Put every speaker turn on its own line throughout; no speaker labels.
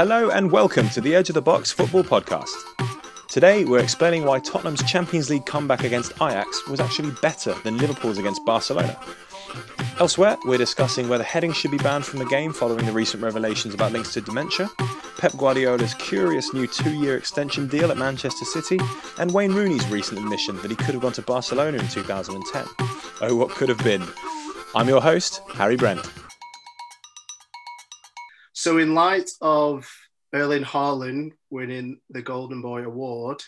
Hello and welcome to the Edge of the Box Football Podcast. Today we're explaining why Tottenham's Champions League comeback against Ajax was actually better than Liverpool's against Barcelona. Elsewhere, we're discussing whether heading should be banned from the game following the recent revelations about links to dementia, Pep Guardiola's curious new two year extension deal at Manchester City, and Wayne Rooney's recent admission that he could have gone to Barcelona in 2010. Oh, what could have been. I'm your host, Harry Brent.
So, in light of Erling Haaland winning the Golden Boy Award,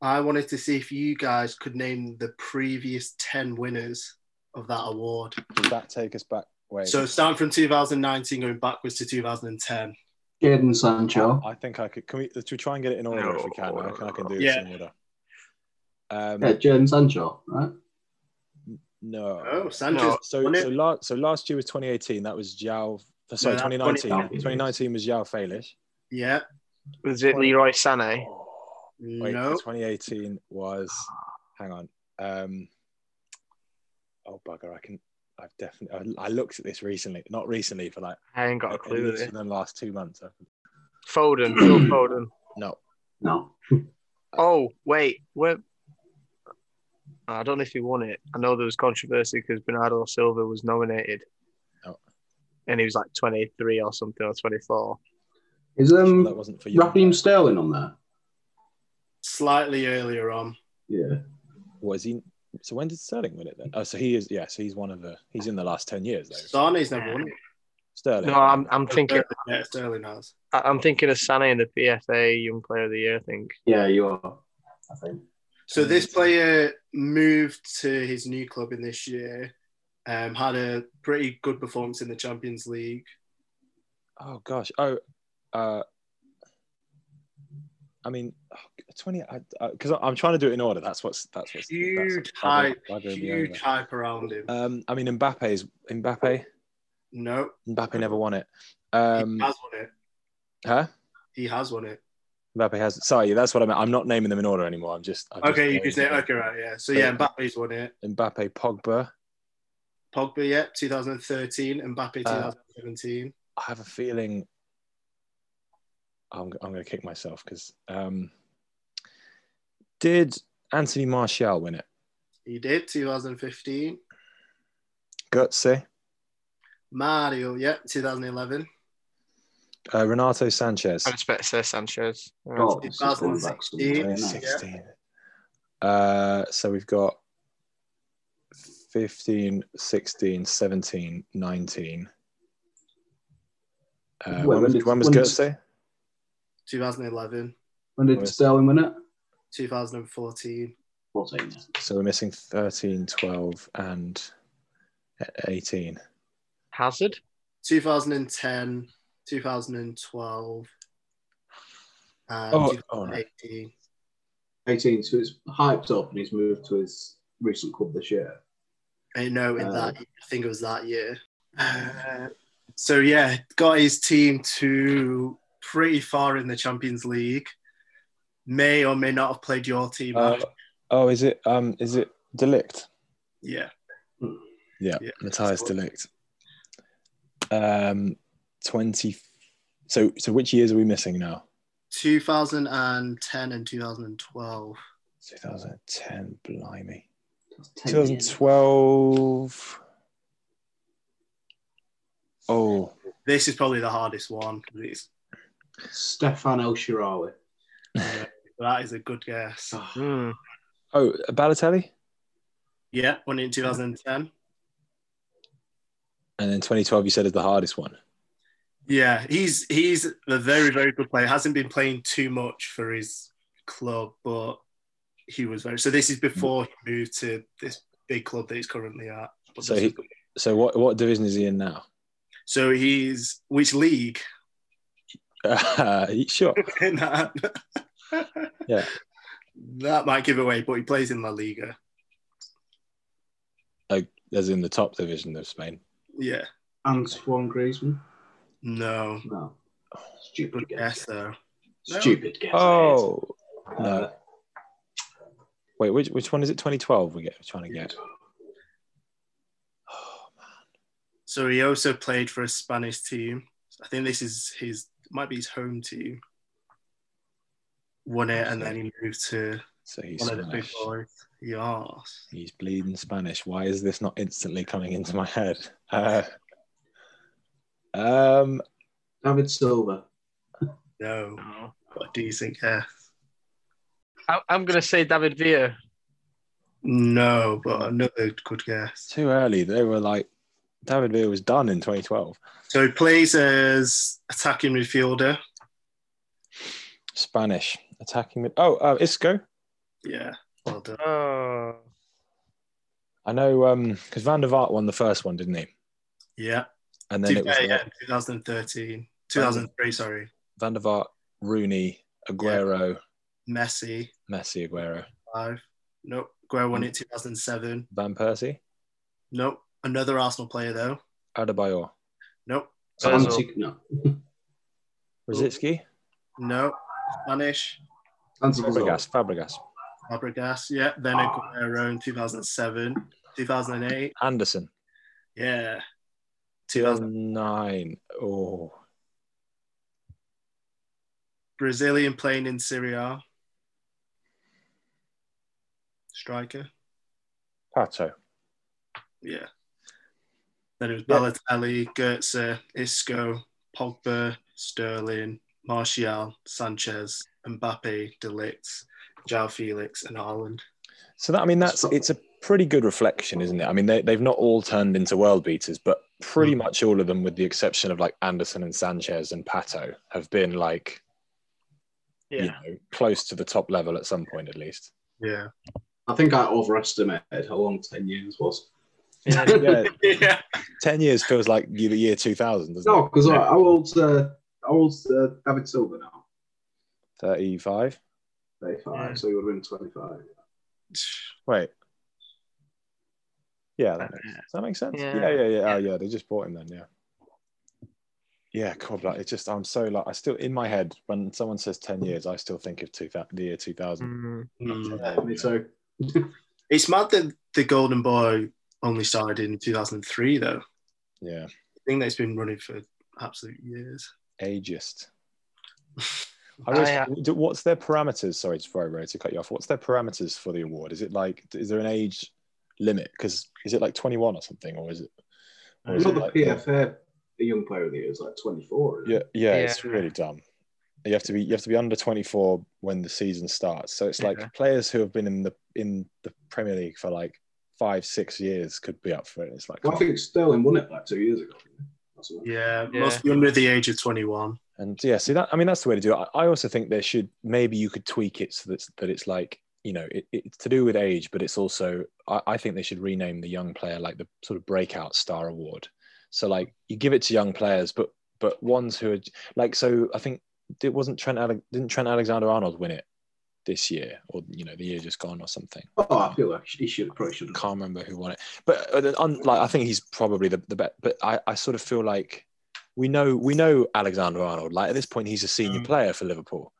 I wanted to see if you guys could name the previous 10 winners of that award.
Does that take us back? Wait.
So, starting from 2019, going backwards to 2010.
Jadon Sancho.
I think I could. Can we, let's try and get it in order if we can. I reckon I can do this
Yeah.
in order. Um,
Yeah, Jadon Sancho, right?
no.
Oh, Sanchez.
No, so so, la- so last year was 2018. That was João. Sorry,
that's
2019.
2019.
2019 was João Felix.
yeah.
Was it Leroy Sané?
Wait,
no.
2018 was. Hang on. Um, oh bugger! I can. I've definitely. I, I looked at this recently. Not recently, for like
I ain't got a clue.
least
Really.
within the last two months. I-
Foden, Phil Foden.
No.
No.
Oh wait, where? I don't know if he won it. I know there was controversy because Bernardo Silva was nominated. And he was like 23 or something or 24.
Is
that
um
wasn't for you.
Raheem Sterling on there?
Slightly earlier on.
Yeah.
Was he? So when did Sterling win it then? Oh, so he is. Yeah, so he's one of the. He's in the last ten years though.
Sane's never won it.
Sterling.
No, I'm I'm thinking
Yeah, Sterling has.
I'm thinking of Sané in the PFA Young Player of the Year. I think.
Yeah, you are. I think.
So this player moved to his new club in this year. Um, had a pretty good performance in the Champions League.
Oh gosh. Oh, uh, I mean, twenty. Because I'm trying to do it in order. That's what's. That's what's.
Huge
that's
hype,
buggering- buggering me
huge hype around him.
Um, I mean, Mbappe's Mbappe.
no,
Mbappe never won it.
he
Um,
has won it.
huh?
He has won it.
Mbappe has. Sorry, that's what I meant. I'm not naming them in order anymore. I'm just. I'm just
Okay, you can say okay, right? Yeah. So yeah, Mbappe's won it.
Mbappe, Pogba.
Pogba, yeah, 2013. Mbappe,
Uh,
2017.
I have a feeling. I'm. I'm going to kick myself because. Um, did Anthony Martial win it?
he did 2015.
Gutsy.
Mario, yeah, 2011.
Uh, Renato Sanches.
I expect to say Sanchez.
Oh, this is going back
2016.
some way, isn't it?
2016. Uh, so we've got 15, 16, 17, 19. Uh,
Wait,
when,
when
was,
did-
when was
when did-
2011.
When did
Yes.
Sterling win it?
2014.
14.
So we're missing 13, 12, and 18.
Hazard.
2010, 2012, and
Oh, oh, no.
2018.
18. So it's hyped up and he's moved to his recent club this year.
I know in
Uh,
that I think it was that year. Uh, so yeah, got his team to pretty far in the Champions League. May or may not have played your team.
Uh, oh, is it um is it de
Ligt?
yeah,
Yeah, Yeah, Matthijs
Delict. Um 20 so so which years are we missing now?
2010 and 2012.
2010, blimey.
That's 10 years.
2012. Oh,
This is probably the hardest one. 'cause It's,
Stephan El Shaarawy.
that is a good guess.
Hmm.
oh, Balotelli,
Yeah, won in 2010.
and then 2012. You said is the hardest one.
Yeah, he's he's a very very good player. Hasn't been playing too much for his club, but he was very. So this is before he moved to this big club that he's currently at. But
So he- So what what division is he in now?
so he's which league?
sure.
In?
Yeah.
that might give away, but he plays in La Liga.
Like as in the top division of Spain.
Yeah, And
Antoine Griezmann.
no,
No. Stupid
guess
guess.
though.
Stupid guess.
Oh
Uh,
no. Wait, which which one is it? 2012. We get we're trying to get. Oh man.
So he also played for a Spanish team. I think this is his might be his home team. Won it and then he moved to
So he's
one of the big boys. Yes.
He's bleeding Spanish. Why is this not instantly coming into my head? Uh, um,
David Silva.
No, got a decent guess.
I, I'm going to say David Villa.
No, but another good guess.
too early. They were like, David Villa was done in 2012.
So he plays as attacking midfielder.
Spanish attacking mid. Oh, uh, Isco.
Yeah, well done.
Oh,
I know um because Van der Vaart won the first one, didn't he?
Yeah,
And then it was
yeah, yeah, 2013, 2003. Sorry,
Van der Vaart, Rooney, Aguero,
Messi
Messi, Aguero,
five. Nope, Aguero won it 2007.
Van Persie,
Nope, another Arsenal player though.
Adebayor,
Nope,
Ozil.
No.
Rosicky,
nope. Spanish.
Fabregas, Fabregas,
Fabregas. Yeah, then Aguero in 2007, 2008.
Anderson,
Yeah,
2009. Oh,
Brazilian playing in Serie A. Striker.
Pato,
Yeah. Then it was. Balotelli, Goetze, Isco, Pogba, Sterling, Martial, Sanches, Mbappe, Delict, João Felix, and Haaland.
So that I mean that's it's a pretty good reflection, isn't it? I mean they they've not all turned into world beaters, but pretty
Mm.
much all of them, with the exception of like Anderson and Sanches and Pato, have been like
yeah.
you know close to the top level at some point at least.
Yeah.
I think I overestimated how long 10 years was.
Yeah.
Yeah,
yeah.
ten years feels like the year two thousand, doesn't
No,
it?
because how old's, uh, how old's uh, David Silva now?
Thirty-five.
35,
Yeah.
so he would have been 25.
Wait. Yeah, that makes, does that make sense?
Yeah.
Yeah, yeah, yeah. Oh, yeah, they just bought him then. Yeah. Yeah, God, like it's just I'm so like I still in my head when someone says ten years, I still think of two thousand the year two thousand.
Mm.
Mm.
Yeah, me too.
It's mad that the Golden Boy only started in 2003, though.
Yeah,
I think that's been running for absolute years.
ageist. I always,
I, uh,
do- what's their parameters? Sorry, sorry, Ray, to cut you off. What's their parameters for the award? Is it like is there an age limit? Because is it like twenty one or something, or is it? Or is
know
it
the
like-
PFA, the young player of the year, is like 24. isn't
Yeah, yeah, it's really dumb. You have to be you have to be under 24 when the season starts. So it's like
Yeah.
players who have been in the in the Premier League for like five, six years could be up for it. It's like
Well, I think Sterling won it like two years ago. didn't he? That's what-
Yeah,
Yeah.
must be under the age of 21.
and yeah, see that I mean that's the way to do it. I, I also think there should maybe you could tweak it so that that it's like you know it, it's to do with age, but it's also I, I think they should rename the young player like the sort of breakout star award. So like you give it to young players, but but ones who are like so I think it wasn't Trent Ale- didn't Trent Alexander Arnold win it this year or you know the year just gone or something.
Oh, I feel like he should probably should.
Can't remember who won it, but uh, un, like I think he's probably the the best. But I, I sort of feel like we know we know Alexander Arnold. Like at this point, he's a senior
Mm.
player for Liverpool.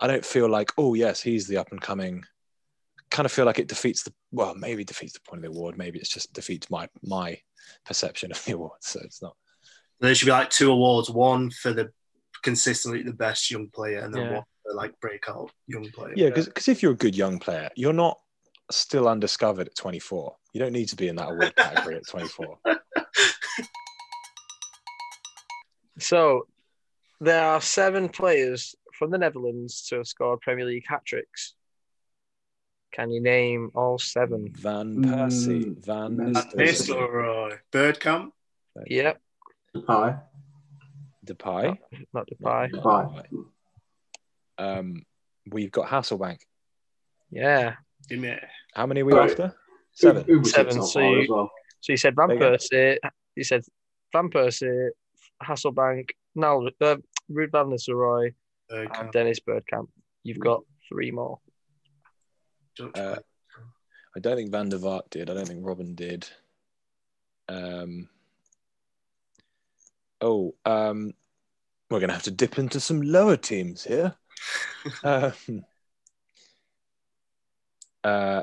I don't feel like oh yes, he's the up and coming. Kind of feel like it defeats the well, maybe defeats the point of the award. Maybe it's just defeats my my perception of the award. So it's not.
There should be like two awards one for the consistently the best young player, and then
Yeah.
one for like breakout young player.
Yeah, because if you're a good young player, you're not still undiscovered at 24. You don't need to be in that award category at 24.
So there are seven players from the Netherlands to have scored Premier League hat tricks. Can you name all seven?
Van Persie,
Mm,
Van
Van
This
Nistelrooy,
or Bergkamp.
Yep,
Depay.
Depay.
not Depay.
Depay.
Um, we've got Hasselbaink.
Yeah.
Give me
How many are we
Right.
after? Seven.
Who, who
Seven,
so
so you-
well?
So you said Van
you.
Persie. You said Van Persie, Hasselbaink, Nal, uh, Ruud van Nistelrooy, and Dennis Bergkamp. You've got three more.
Uh. I don't think Van der Vaart did. I don't think Robin did. Um, oh, um, we're going to have to dip into some lower teams here. Um, uh,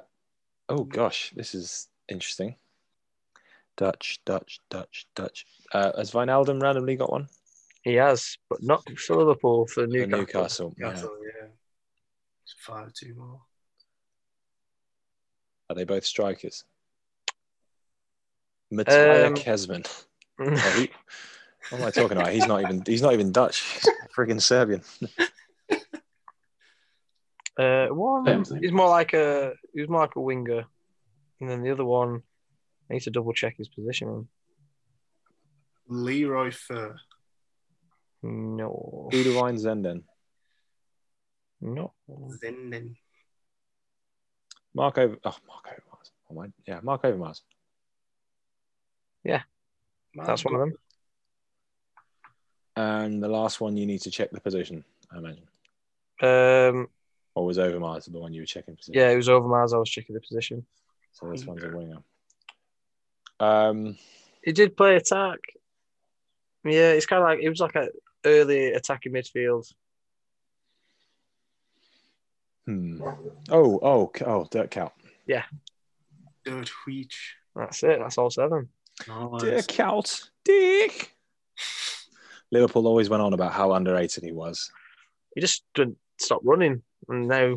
oh, gosh, this is interesting. Dutch, Dutch, Dutch, Dutch. Uh, has Wijnaldum randomly got one?
He has, but not for Liverpool, for
for
Newcastle.
Newcastle. yeah.
Newcastle, yeah. Five two more.
Are they both strikers? Mateja
Um,
Kezman. Oh, he- what am I talking about? He's not even. He's not even Dutch. He's friggin' Serbian.
Uh, one
Same thing.
he's more like a he's more like a winger, and then the other one, I need to double check his position.
Leroy Fer.
No,
Boudewijn Zenden.
no.
Zenden.
Mark over. Oh, Mark Overmars. Oh my. Yeah, Mark Overmars.
That's one of them.
And the last one, you need to check the position. I imagine.
Um,
Or was Overmars the one you were checking position?
yeah, it was Overmars. I was checking the position.
So this one's a winger. Um.
He did play attack. Yeah, it's kind of like it was like a early attacking midfield.
Hmm. Oh. Oh. Oh. Dirk Kuyt.
Dirt Wheech.
That's it. That's all seven.
Nice.
Dirk Kuyt. Dick. Liverpool always went on about how underrated he was.
He just didn't stop running, and now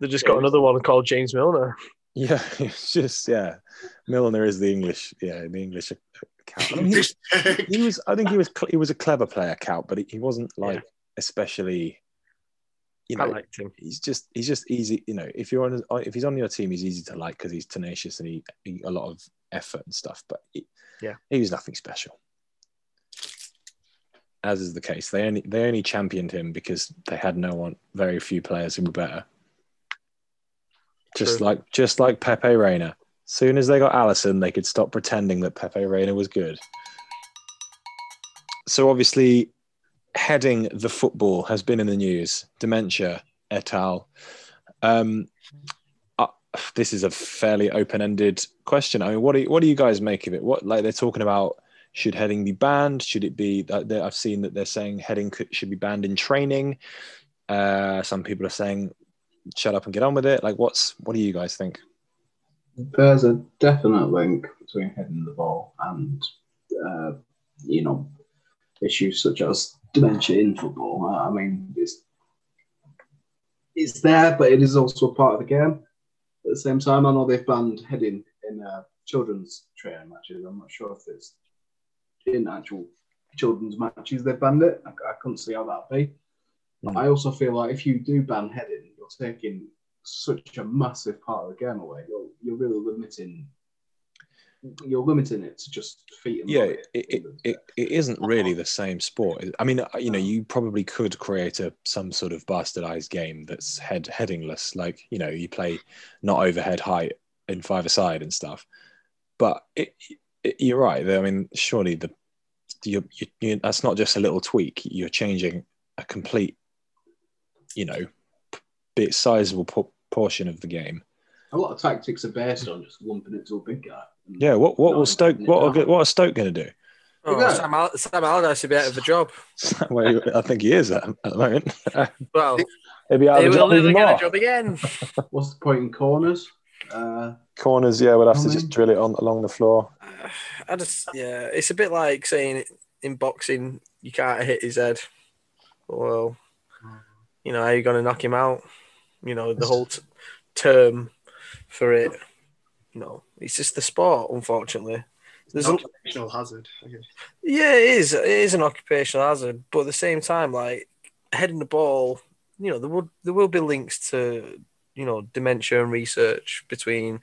they've just got another one called James Milner.
Yeah, it's just yeah. Milner is the English, yeah, the English Kuyt. I mean, he, was- he was, I think he was, he was a clever player, Kuyt, but he, he wasn't like especially. You know,
I liked him.
he's just he's just easy. You know, if you're on if he's on your team, he's easy to like because he's tenacious and he, he a lot of effort and stuff. But he,
Yeah.
he was nothing special. As is the case, they only they only championed him because they had no one, very few players who were better. Just
True.
like just like Pepe Reina. Soon as they got Alisson, they could stop pretending that Pepe Reina was good. So obviously, heading the football has been in the news. Dementia et al. Um, uh, this is a fairly open-ended question. I mean, what do you, what do you guys make of it? What like they're talking about? Should heading be banned? Should it be? that I've seen that they're saying heading could, should be banned in training. Uh, some people are saying, "Shut up and get on with it." Like, what's what do you guys think?
There's a definite link between heading the ball and, uh, you know, issues such as dementia in football. I I mean, it's it's there, but it is also a part of the game. At the same time, I know they've banned heading in uh, children's training matches. I'm not sure if it's in actual children's matches they've banned it. I, I couldn't see how that'd be.
Hmm.
I also feel like if you do ban heading, you're taking such a massive part of the game away. You're you're really limiting. You're limiting it to just feet and
yeah it, it, it, it isn't really the same sport i mean uh, you know you probably could create a some sort of bastardized game that's head headingless like you know you play not overhead height in five aside and stuff but it, you're right i mean surely the you, you, you that's not just a little tweak you're changing a complete you know bit sizable po- portion of the game
a lot of tactics are based on just lumping it to a big guy.
Yeah what what will stoke what
down.
are, what are stoke going to do
Oh,
Yeah.
Sam, Al- Sam Allardyce would be out of a job.
well, I think he is at, at the moment.
Well,
He'll be out of a
will
job
get a job again.
What's the point in corners? Uh,
Corners, yeah, we'll have to just drill it on along the floor.
I just, yeah, it's a bit like saying in boxing you can't hit his head. Well, you know, how you going to knock him out? You know, the whole t- term for it. No, it's just the sport, unfortunately. There's a,
occupational hazard. I
yeah, it is. It is an occupational hazard, but at the same time, like heading the ball, you know, there would there will be links to you know dementia and research between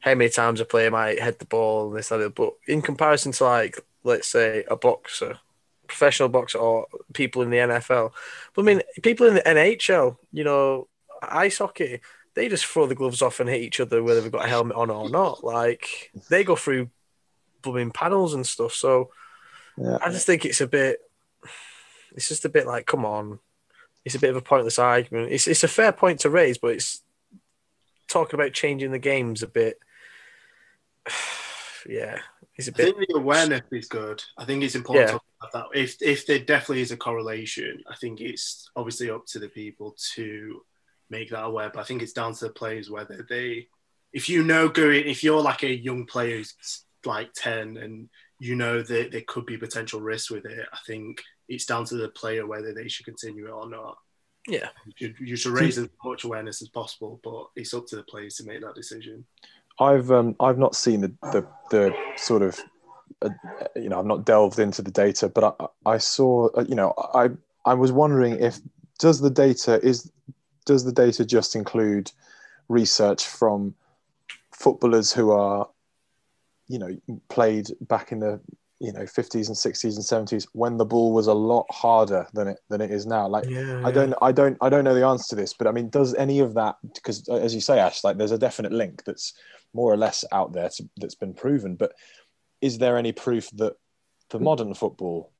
how many times a player might head the ball and this and that. But in comparison to like let's say a boxer, professional boxer, or people in the NFL, but I mean people in the NHL, you know, ice hockey. They just throw the gloves off and hit each other whether they've got a helmet on or not. Like they go through blooming panels and stuff. So
Yeah.
I just think it's a bit. It's just a bit like, come on, it's a bit of a pointless argument. It's it's a fair point to raise, but it's talking about changing the games a bit. yeah, it's a
I
bit.
think the awareness is good. I think it's important
Yeah.
that. If if there definitely is a correlation, I think it's obviously up to the people to make that aware. But I think it's down to the players whether they, if you know going, if you're like a young player who's like 10 and you know that there could be potential risks with it, I think it's down to the player whether they should continue it or not.
Yeah.
You should, you should raise as much awareness as possible, but it's up to the players to make that decision.
I've um, I've not seen the the, the sort of uh, you know I've not delved into the data, but I, I saw uh, you know I I was wondering if does the data is does the data just include research from footballers who are you know played back in the you know 50s and 60s and 70s when the ball was a lot harder than it than it is now like
Yeah.
I don't, I don't, I don't know the answer to this, but I mean, does any of that? Because uh, as you say, Ash, like there's a definite link that's more or less out there to, that's been proven. But is there any proof that the mm. modern football,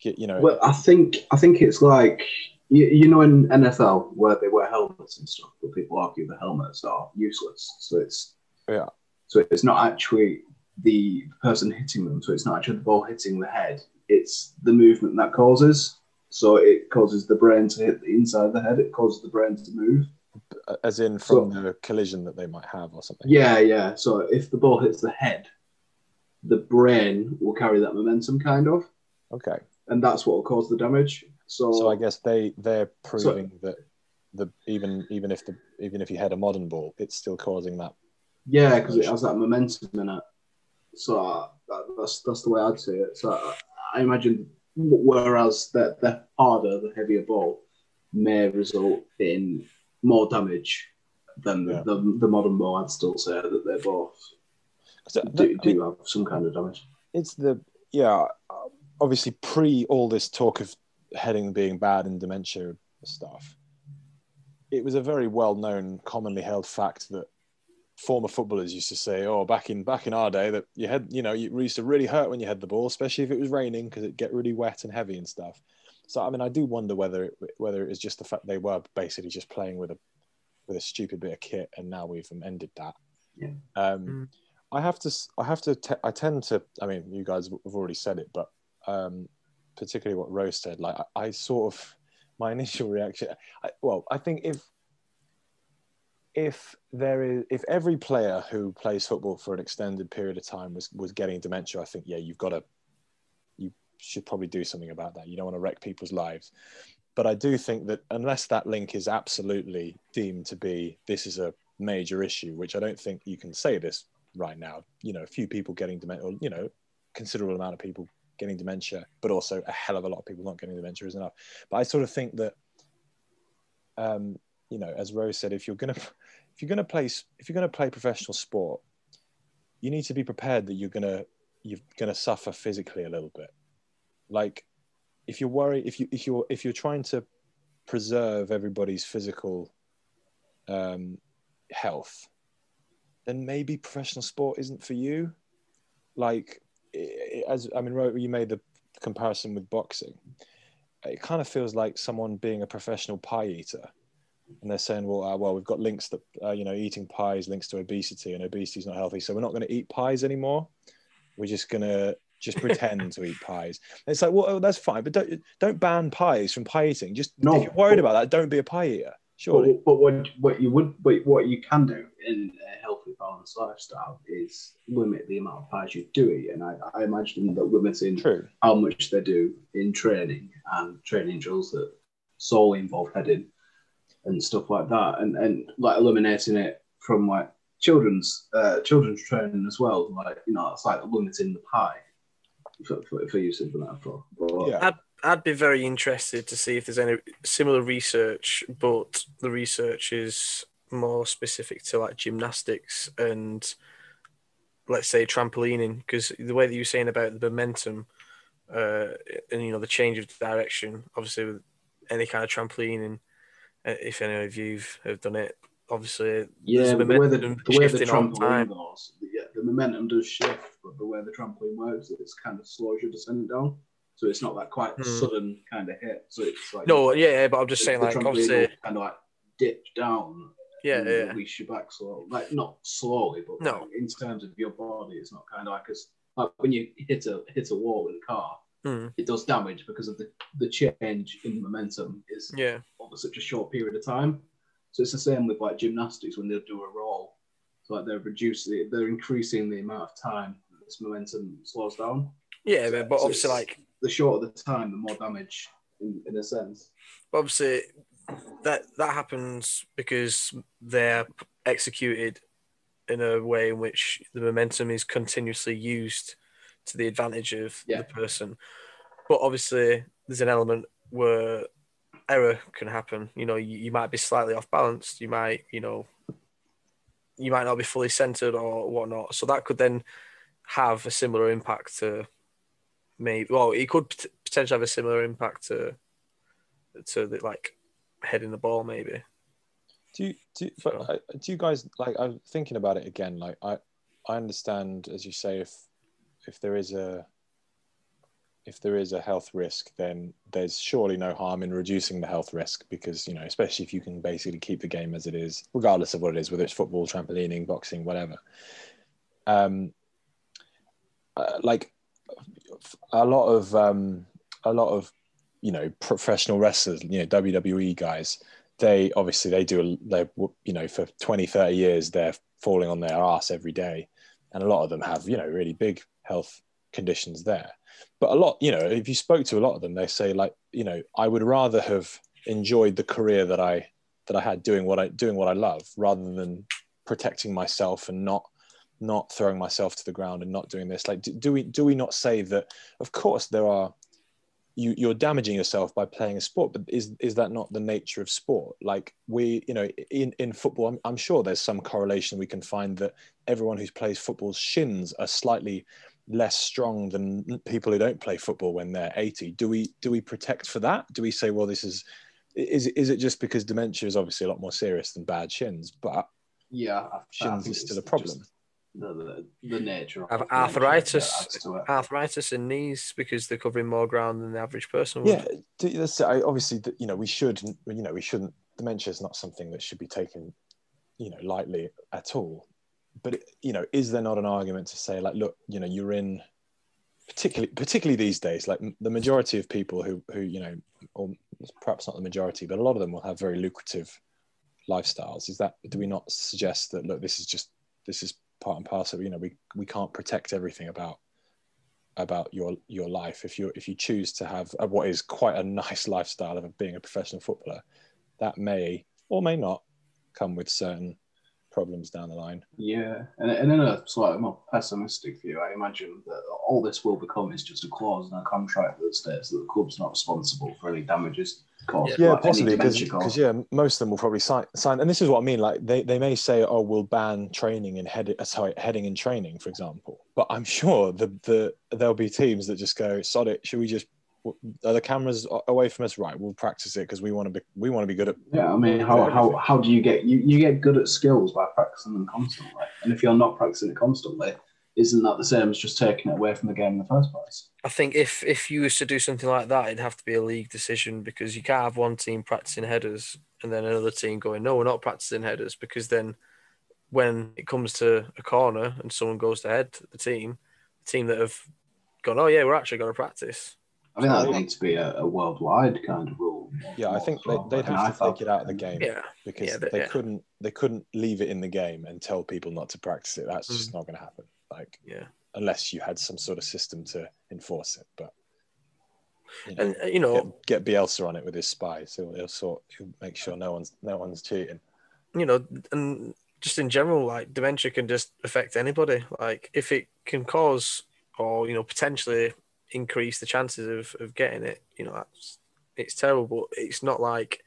you, you know,
Well, I think I think it's like you, you know in NFL where they wear helmets and stuff, but people argue the helmets are useless. So it's
Yeah.
So it's not actually the person hitting them. So it's not actually the ball hitting the head. It's the movement that causes. So it causes the brain to hit the inside of the head. It causes the brain to move.
as in from the collision that they might have or something.
Yeah, yeah. So if the ball hits the head, the brain will carry that momentum, kind of,
Okay.
and that's what will cause the damage. So,
So I guess they they're proving that the even even if the even if you had a modern ball, it's still causing that.
Yeah, because it has that momentum in it. So uh, that, that's that's the way I'd say it. So I, I imagine, whereas the, the harder, the heavier ball may result in more damage than
Yeah.
the, the, the modern ball. I'd still say that they both do,
I mean,
do have some kind of damage.
it's the yeah uh, obviously pre all this talk of heading being bad and dementia stuff it was a very well known commonly held fact that former footballers used to say oh back in back in our day that you had you know you used to really hurt when you had the ball especially if it was raining because it'd get really wet and heavy and stuff so i mean i do wonder whether it, whether it was just the fact they were basically just playing with a with a stupid bit of kit and now we've ended that
Yeah.
um
Mm.
I have to. I have to. Te- I tend to. I mean, you guys have already said it, but um, particularly what Rose said. Like, I, I sort of my initial reaction. I, well, I think if if there is if every player who plays football for an extended period of time was was getting dementia, I think yeah, you've got to. You should probably do something about that. You don't want to wreck people's lives. But I do think that unless that link is absolutely deemed to be this is a major issue, which I don't think you can say this right now. You know, a few people getting dementia, or, you know, considerable amount of people getting dementia, but also a hell of a lot of people not getting dementia is enough. But I sort of think that, um, you know, as Rose said, if you're gonna if you're gonna play if you're gonna play professional sport, you need to be prepared that you're gonna you're gonna suffer physically a little bit. Like, if you're worried, if you if you're if you're trying to preserve everybody's physical um, health, then maybe professional sport isn't for you. Like, as I mean, you made the comparison with boxing. It kind of feels like someone being a professional pie eater, and they're saying, "Well, uh, well, we've got links that uh, you know eating pies links to obesity, and obesity is not healthy, so we're not going to eat pies anymore. We're just going to just pretend to eat pies." And it's like, well, oh, that's fine, but don't don't ban pies from pie eating. Just
No,
if you're worried
but-
about that, don't be a pie eater. Surely.
But, but what, what you would, but what you can do in a healthy, balanced lifestyle is limit the amount of pies you do eat. And I, I imagine that limiting
True.
how much they do in training and training drills that solely involve heading and stuff like that, and and like eliminating it from like children's uh, children's training as well. Like you know, it's like limiting the pie for, for, for use of the metaphor. But,
Yeah.
I'd be very interested to see if there's any similar research, but the research is more specific to like gymnastics and let's say trampolining, because the way that you're saying about the momentum uh, and you know the change of direction, obviously with any kind of trampolining, uh, if any of you have done it, obviously
Yeah, the way the, the way the
shifting all the
trampoline goes, yeah, the momentum does shift, but the way the trampoline works, it's kind of slows your descent down. So it's not that quite
Hmm.
sudden kind of hit. So it's like
No, yeah, but I'm just saying, like obviously,
kind of like dip down,
yeah, yeah,
release you back slowly, like not slowly, but
No.
like, in terms of your body, it's not kind of like as like when you hit a hit a wall with a car,
Mm,
it does damage because of the the change in momentum is
yeah,
over such a short period of time. So it's the same with like gymnastics when they do a roll. So like they're reducing, they're increasing the amount of time this momentum slows down.
Yeah, but, but
So
obviously, like
The shorter the time, the more damage, in, in a sense.
But obviously that that happens because they're executed in a way in which the momentum is continuously used to the advantage of
Yeah.
the person. But obviously, there's an element where error can happen. You know, you, you might be slightly off balance. You might, you know, you might not be fully centered or whatnot. So that could then have a similar impact to maybe. Well, it could potentially have a similar impact to to the like heading the ball maybe.
Do you, do you,
So-
but uh, do you guys like? I'm thinking about it again. Like I, I understand as you say if if there is a if there is a health risk, then there's surely no harm in reducing the health risk because you know, especially if you can basically keep the game as it is, regardless of what it is, whether it's football, trampolining, boxing, whatever. Um, uh, like a lot of um, a lot of you know professional wrestlers, you know WWE guys they obviously they do they you know for 20 30 years they're falling on their ass every day and a lot of them have you know really big health conditions there but a lot you know if you spoke to a lot of them they say like you know i would rather have enjoyed the career that i that i had doing what i doing what i love rather than protecting myself and not not throwing myself to the ground and not doing this. Like do, do we do we not say that of course there are you you're damaging yourself by playing a sport but is is that not the nature of sport? Like we you know in in football I'm, I'm sure there's some correlation we can find that everyone who plays football's shins are slightly less strong than people who don't play football when they're 80 do we do we protect for that do we say well this is is is it just because dementia is obviously a lot more serious than bad shins but
Yeah, I, I
shins is still a problem
The, the, the nature of
Have
nature
arthritis,
that adds to it.
arthritis in knees because they're covering more ground than the average person.
yeah
Would.
d- that's I, obviously you know we should you know we shouldn't dementia is not something that should be taken you know lightly at all but you know is there not an argument to say like look you know you're in particularly particularly these days like the majority of people who who you know or perhaps not the majority but a lot of them will have very lucrative lifestyles. Is that do we not suggest that look this is just this is part and parcel you know we we can't protect everything about about your your life. If you if you choose to have a, what is quite a nice lifestyle of being a professional footballer that may or may not come with certain problems down the line
Yeah, and, and in a slightly more pessimistic view, I imagine that all this will become is just a clause in a contract that states that the club's not responsible for any damages caused.
yeah
by
possibly because yeah most of them will probably sign sign and this is what i mean like they, they may say oh we'll ban training and head uh, sorry heading and training for example but i'm sure the the there'll be teams that just go sod it should we just are the cameras away from us right we'll practice it because we want to be we want to be good at
Yeah, I mean, how, how, how do you get you, you get good at skills by practicing them constantly? And if you're not practicing it constantly, isn't that the same as just taking it away from the game in the first place?
I think if if you was to do something like that, it'd have to be a league decision because you can't have one team practicing headers and then another team going, no, we're not practicing headers because then when it comes to a corner and someone goes to head the team, the team that have gone, oh yeah, we're actually going to practice.
I think that
So-
needs to be a, a worldwide kind of rule.
yeah i think they,
Well,
they'd
like an
have to take it out of the game
Yeah,
because
Yeah, but-
they
yeah.
couldn't they couldn't leave it in the game and tell people not to practice it that's just not going to happen like
yeah.
unless you had some sort of system to enforce it but you know,
And uh, you know,
get, get Bielsa on it with his spies he'll, he'll sort he'll make sure no one's no one's cheating
you know, and just in general, like dementia can just affect anybody. Like if it can cause or you know potentially increase the chances of, of getting it, you know, that's it's terrible. But it's not like,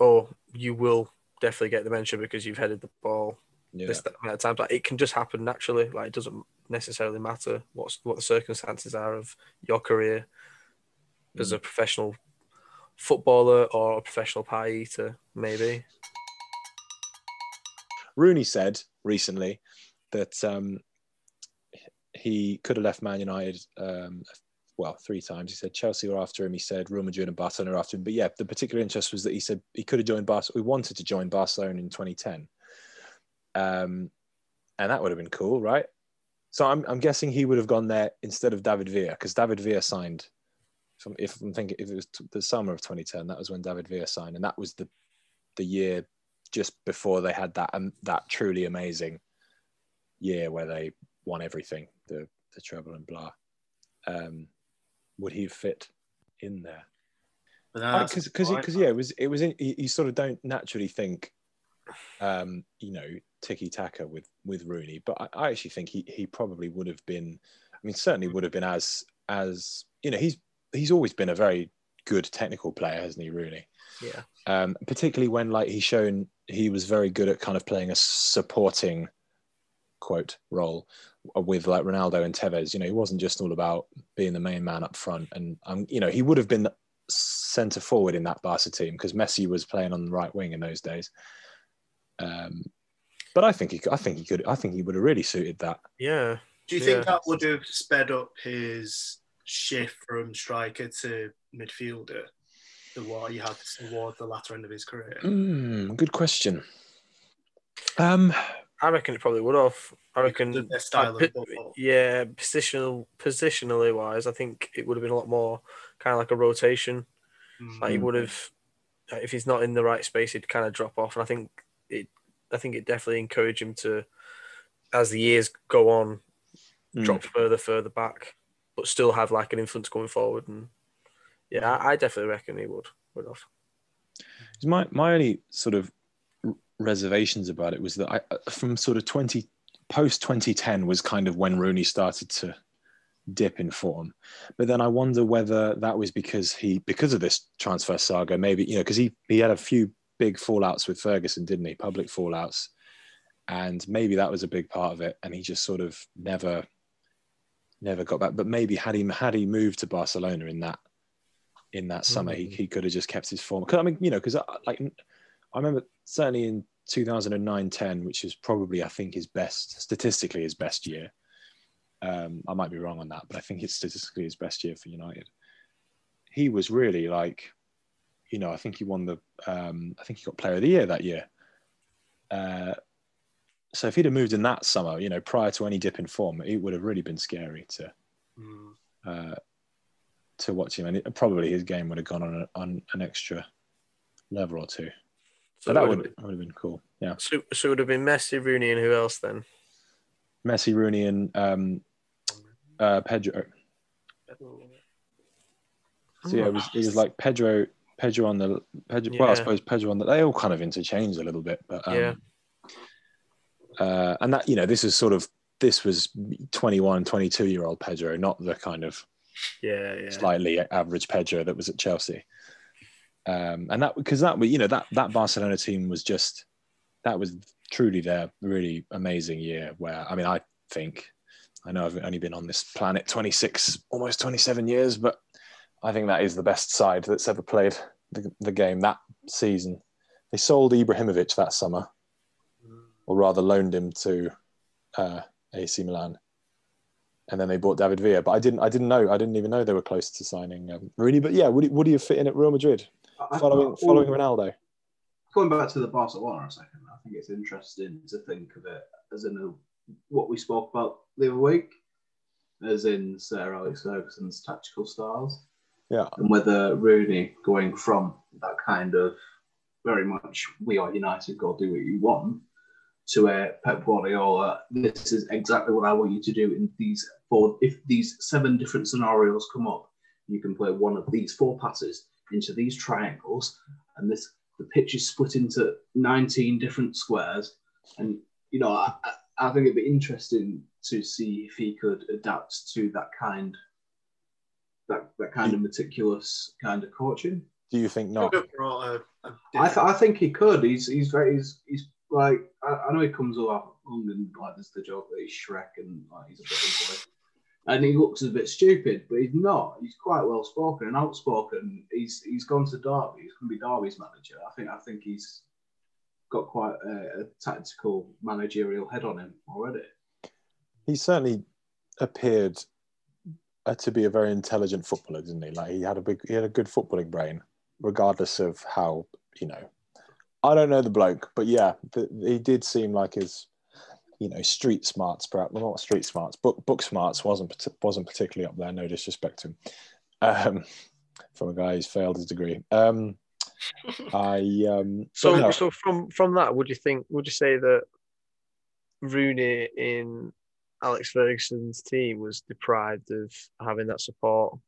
oh, you will definitely get dementia because you've headed the ball
yeah
this amount of times. Like it can just happen naturally. Like it doesn't necessarily matter what's what the circumstances are of your career as a professional footballer or a professional pie eater, maybe.
Rooney said recently that um, he could have left Man United, um, well, three times. He said Chelsea were after him. He said Real Madrid and Barcelona were after him. But yeah, the particular interest was that he said he could have joined Barcelona. We wanted to join Barcelona in 2010. Um, and that would have been cool, right? So I'm, I'm guessing he would have gone there instead of David Villa because David Villa signed. If I'm, if I'm thinking, if it was t- the summer of 2010, that was when David Villa signed, and that was the the year just before they had that um, that truly amazing year where they won everything, the the treble and blah. Um, would he fit in there? Because because because yeah, it was it was in, you, you sort of don't naturally think, um, you know, tiki taka with with Rooney, but I, I actually think he he probably would have been. I mean, certainly would have been as as you know he's he's always been a very good technical player, hasn't he? Rooney.
Yeah.
Um, particularly when like he's shown he was very good at kind of playing a supporting quote role with like Ronaldo and Tevez. You know, he wasn't just all about being the main man up front, and um, you know, he would have been centre forward in that Barca team because Messi was playing on the right wing in those days. Um, but I think he, I think he could, I think he would have really suited that.
Yeah.
Do you
Yeah.
think that would have sped up his shift from striker to midfielder? The what he had toward the latter end of his career.
Mm, good question. Um,
I reckon it probably would have. I reckon.
The best style of football.
yeah, positional, positionally wise, I think it would have been a lot more kind of like a rotation.
Mm.
Like he would have, if he's not in the right space, he'd kind of drop off. And I think it, I think it definitely encouraged him to, as the years go on,
Mm.
drop further, further back, but still have like an influence going forward. And yeah, I, I definitely reckon he would would have.
my my only sort of r- reservations about it was that I uh, from sort of twenty post twenty ten was kind of when Rooney started to dip in form, but then I wonder whether that was because he because of this transfer saga, maybe you know because he he had a few big fallouts with Ferguson, didn't he? Public fallouts, and maybe that was a big part of it, and he just sort of never never got back. But maybe had he had he moved to Barcelona in that in that summer, he,
Mhm.
he could have just kept his form. Because I mean, you know, because I, like I remember certainly in 2009-10, which is probably I think his best statistically his best year. Um, I might be wrong on that, but I think it's statistically his best year for United. He was really like, you know, I think he won the, um, I think he got Player of the Year that year. Uh, so if he'd have moved in that summer, you know, prior to any dip in form, it would have really been scary to
Mm.
uh, to watch him, and it, probably his game would have gone on, a, on an extra level or two.
So
that would
would,
that would have been cool. Yeah,
so, so it would have been Messi, Rooney, and who else then?
Messi, Rooney, and um, uh, Pedro. So yeah, it was it was like Pedro, Pedro on the Pedro. Well, I suppose Pedro on the. They all kind of interchange a little bit, but um,
Yeah.
Uh, and that you know, this is sort of this was 21, 22 year old Pedro, not the kind of
Yeah, yeah.
slightly average Pedro that was at Chelsea. Um, and that because that you know that that Barcelona team was just that was truly their really amazing year. Where I mean, I think I know I've only been on this planet 26, almost 27 years, but I think that is the best side that's ever played the, the game that season. They sold Ibrahimovic that summer, or rather loaned him to uh, AC Milan, and then they bought David Villa. But I didn't, I didn't know, I didn't even know they were close to signing um, Rooney. But yeah, would he, would he have fit in at Real Madrid following
I- oh,
following Ronaldo?
Going back to the Barcelona a second, I think it's interesting to think of it as in a, what we spoke about the other week, as in Sir Alex Ferguson's tactical styles,
Yeah,
and whether Rooney going from that kind of very much we are United, go do what you want, to a Pep Guardiola, this is exactly what I want you to do in these four. If these seven different scenarios come up, you can play one of these four passes into these triangles, and this the pitch is split into 19 different squares. And you know, I, I- I think it'd be interesting to see if he could adapt to that kind, that that kind of meticulous kind of coaching.
do you think not?
Could have brought a, a
I, th- I think he could. He's he's very he's, he's like I, I know he comes along and like there's the joke that he's Shrek and like he's a bit ugly. And he looks a bit stupid, but he's not. He's quite well spoken and outspoken. He's he's gone to Derby. He's going to be Derby's manager. I think I think he's got quite a, a tactical managerial head on him already.
He certainly appeared uh, to be a very intelligent footballer, didn't he? Like he had a big, he had a good footballing brain, regardless of how you know. I don't know the bloke, but yeah, th- he did seem like his, you know, street smarts, perhaps well, not street smarts, book book smarts wasn't wasn't particularly up there. No disrespect to him, um, from a guy who's failed his degree. Um, I um,
So,
no,
so from from that, would you think? Would you say that Rooney in Alex Ferguson's team was deprived of having that support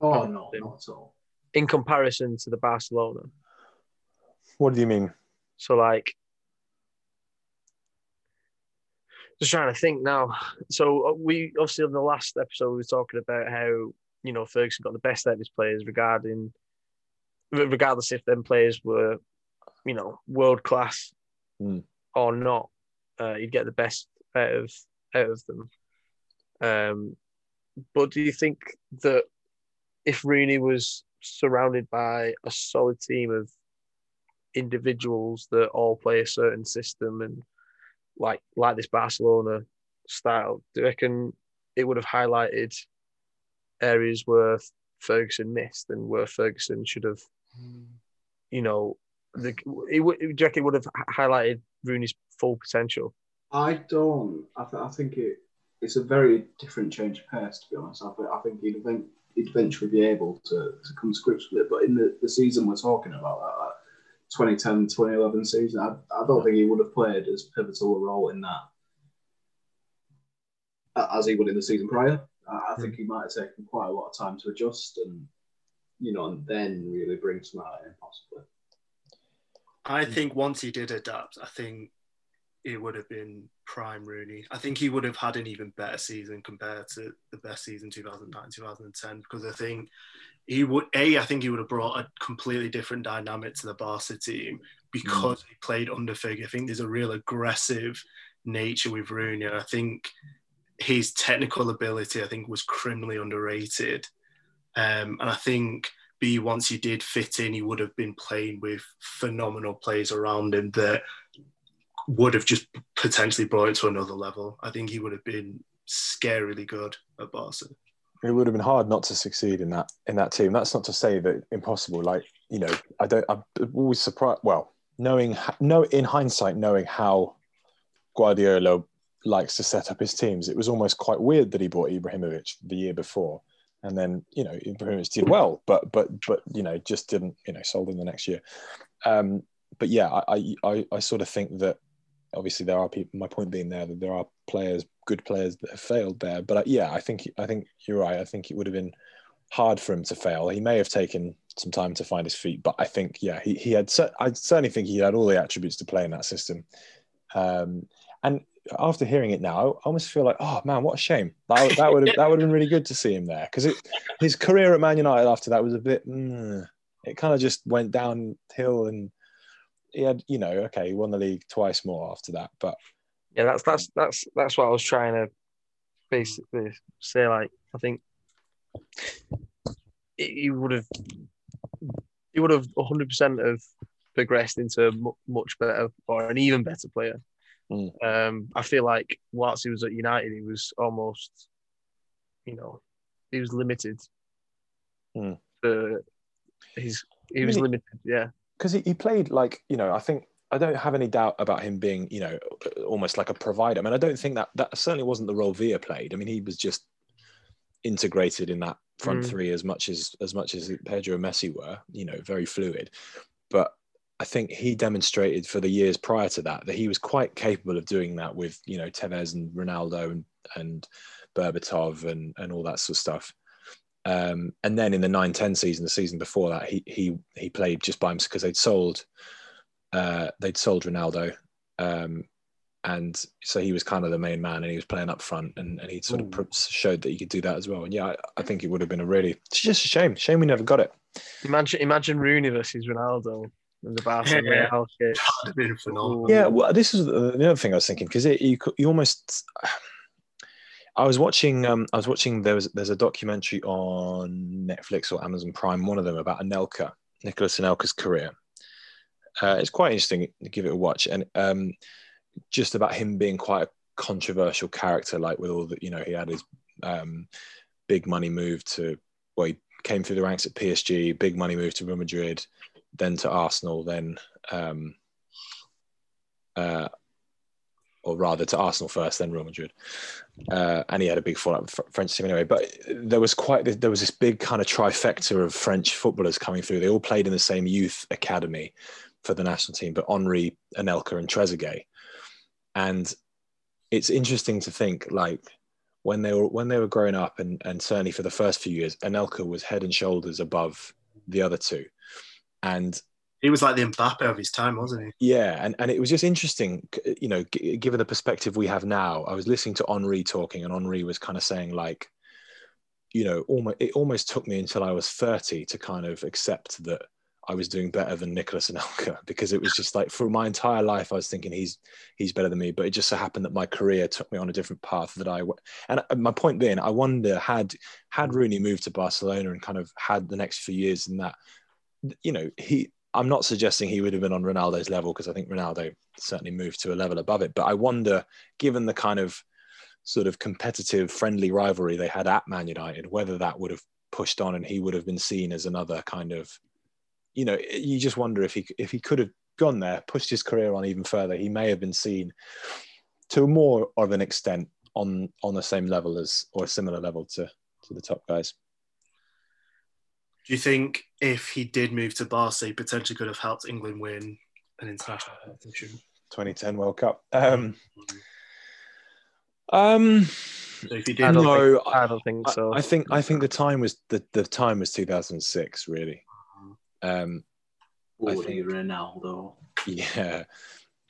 Oh no,
him.
not at all.
in comparison to the Barcelona.
What do you mean?
So like, just trying to think now. So uh, we obviously on the last episode we were talking about how you know Ferguson got the best out of his players regarding, regardless if them players were, you know, world class
Hmm.
or not, uh, you'd get the best out of out of them. Um, but do you think that if Rooney was surrounded by a solid team of individuals that all play a certain system and like like this Barcelona style, do you reckon it would have highlighted areas where Ferguson missed and where Ferguson should have, you know, the, it, do you reckon it would have highlighted Rooney's full potential?
I don't. I, th- I think it, it's a very different change of pace, to be honest. I, th- I think he'd, he'd eventually be able to, to come to grips with it. But in the, the season we're talking about, that 2010 2011 season, I, I don't think he would have played as pivotal a role in that as he would in the season prior. I, I think hmm. he might have taken quite a lot of time to adjust and, you know, and then really bring some out in possibly.
I think once he did adapt, I think it would have been prime Rooney. I think he would have had an even better season compared to the best season 2009 2010 because I think he would a I think he would have brought a completely different dynamic to the Barca team because he played under Fergie. I think there's a real aggressive nature with Rooney. And I think his technical ability I think was criminally underrated. Um, and I think B once he did fit in, he would have been playing with phenomenal players around him that would have just potentially brought it to another level. I think he would have been scarily good at Barca.
It would have been hard not to succeed in that in that team. That's not to say that impossible. Like you know, I don't. I'm always surprised. Well, knowing no in hindsight, knowing how Guardiola likes to set up his teams, it was almost quite weird that he bought Ibrahimovic the year before, and then you know Ibrahimovic did well, but but but you know just didn't you know sold in the next year. Um, but yeah, I I I sort of think that obviously there are people. My point being there that there are players, good players that have failed there. But uh, yeah, I think I think you're right. I think it would have been hard for him to fail. He may have taken some time to find his feet, but I think yeah, he, he had. I certainly think he had all the attributes to play in that system. Um, and after hearing it now, I almost feel like, oh man, what a shame. That, that would have that would have been really good to see him there because his career at Man United after that was a bit. Mm, it kind of just went downhill and he had, you know, okay, he won the league twice more after that, but
Yeah, that's that's that's that's what I was trying to basically say. Like, I think he would have he would have 100 percent have progressed into a much better or an even better player.
Mm.
Um, I feel like whilst he was at United, he was almost, you know, he was limited.
Mm.
For his, he was limited. Yeah,
because he, he played like you know i think i don't have any doubt about him being you know almost like a provider. I mean i don't think that that certainly wasn't the role villa played. I mean he was just integrated in that front
Mm.
three as much as as much as pedro and messi were you know very fluid. But i think he demonstrated for the years prior to that that he was quite capable of doing that with you know tevez and ronaldo and and berbatov and and all that sort of stuff um, and then in the 9-10 season, the season before that, he he he played just by himself because they'd sold uh, they'd sold Ronaldo, um, and so he was kind of the main man, and he was playing up front, and, and he sort of
Ooh.
pr- showed that he could do that as well. And yeah, I, I think it would have been a really it's just a shame, shame we never got it.
imagine imagine Rooney versus Ronaldo in the Barca
Yeah.
Real kit.
That'd have been phenomenal.
Yeah, well, this is the the other thing I was thinking because you you almost. I was watching. Um, I was watching. There was there's a documentary on Netflix or Amazon Prime, one of them about Anelka, Nicolas Anelka's career. Uh, it's quite interesting. to Give it a watch, and um, just about him being quite a controversial character, like with all the you know he had his um, big money move to well he came through the ranks at PSG, big money move to Real Madrid, then to Arsenal, then um, uh, or rather to Arsenal first, then Real Madrid. Uh, and he had a big fallout with French team anyway. But there was quite there was this big kind of trifecta of French footballers coming through. They all played in the same youth academy for the national team, but Henri, Anelka, and Trezeguet. And it's interesting to think like when they were when they were growing up, and and certainly for the first few years, Anelka was head and shoulders above the other two, and
He was like the Mbappe of his time, wasn't he?
yeah, and, and it was just interesting, you know, g- given the perspective we have now. I was listening to Henri talking, and Henri was kind of saying like, you know, almost it almost took me until I was thirty to kind of accept that I was doing better than Nicolas Anelka because it was just like for my entire life I was thinking he's he's better than me, but it just so happened that my career took me on a different path that I and uh, my point being, I wonder had had Rooney moved to Barcelona and kind of had the next few years in that, you know, he I'm not suggesting he would have been on Ronaldo's level because I think Ronaldo certainly moved to a level above it. But I wonder, given the kind of sort of competitive, friendly rivalry they had at Man United, whether that would have pushed on and he would have been seen as another kind of, you know, you just wonder if he if he could have gone there, pushed his career on even further, he may have been seen to more of an extent on on the same level as or a similar level to to the top guys.
Do you think if he did move to Barca, he potentially could have helped England win an international competition?
2010 World Cup. Um, um,
So if he
I don't
No,
think, I don't think so.
I think I think the time was the, the time was 2006 really. Um, I
Would
think-
he Ronaldo?
yeah,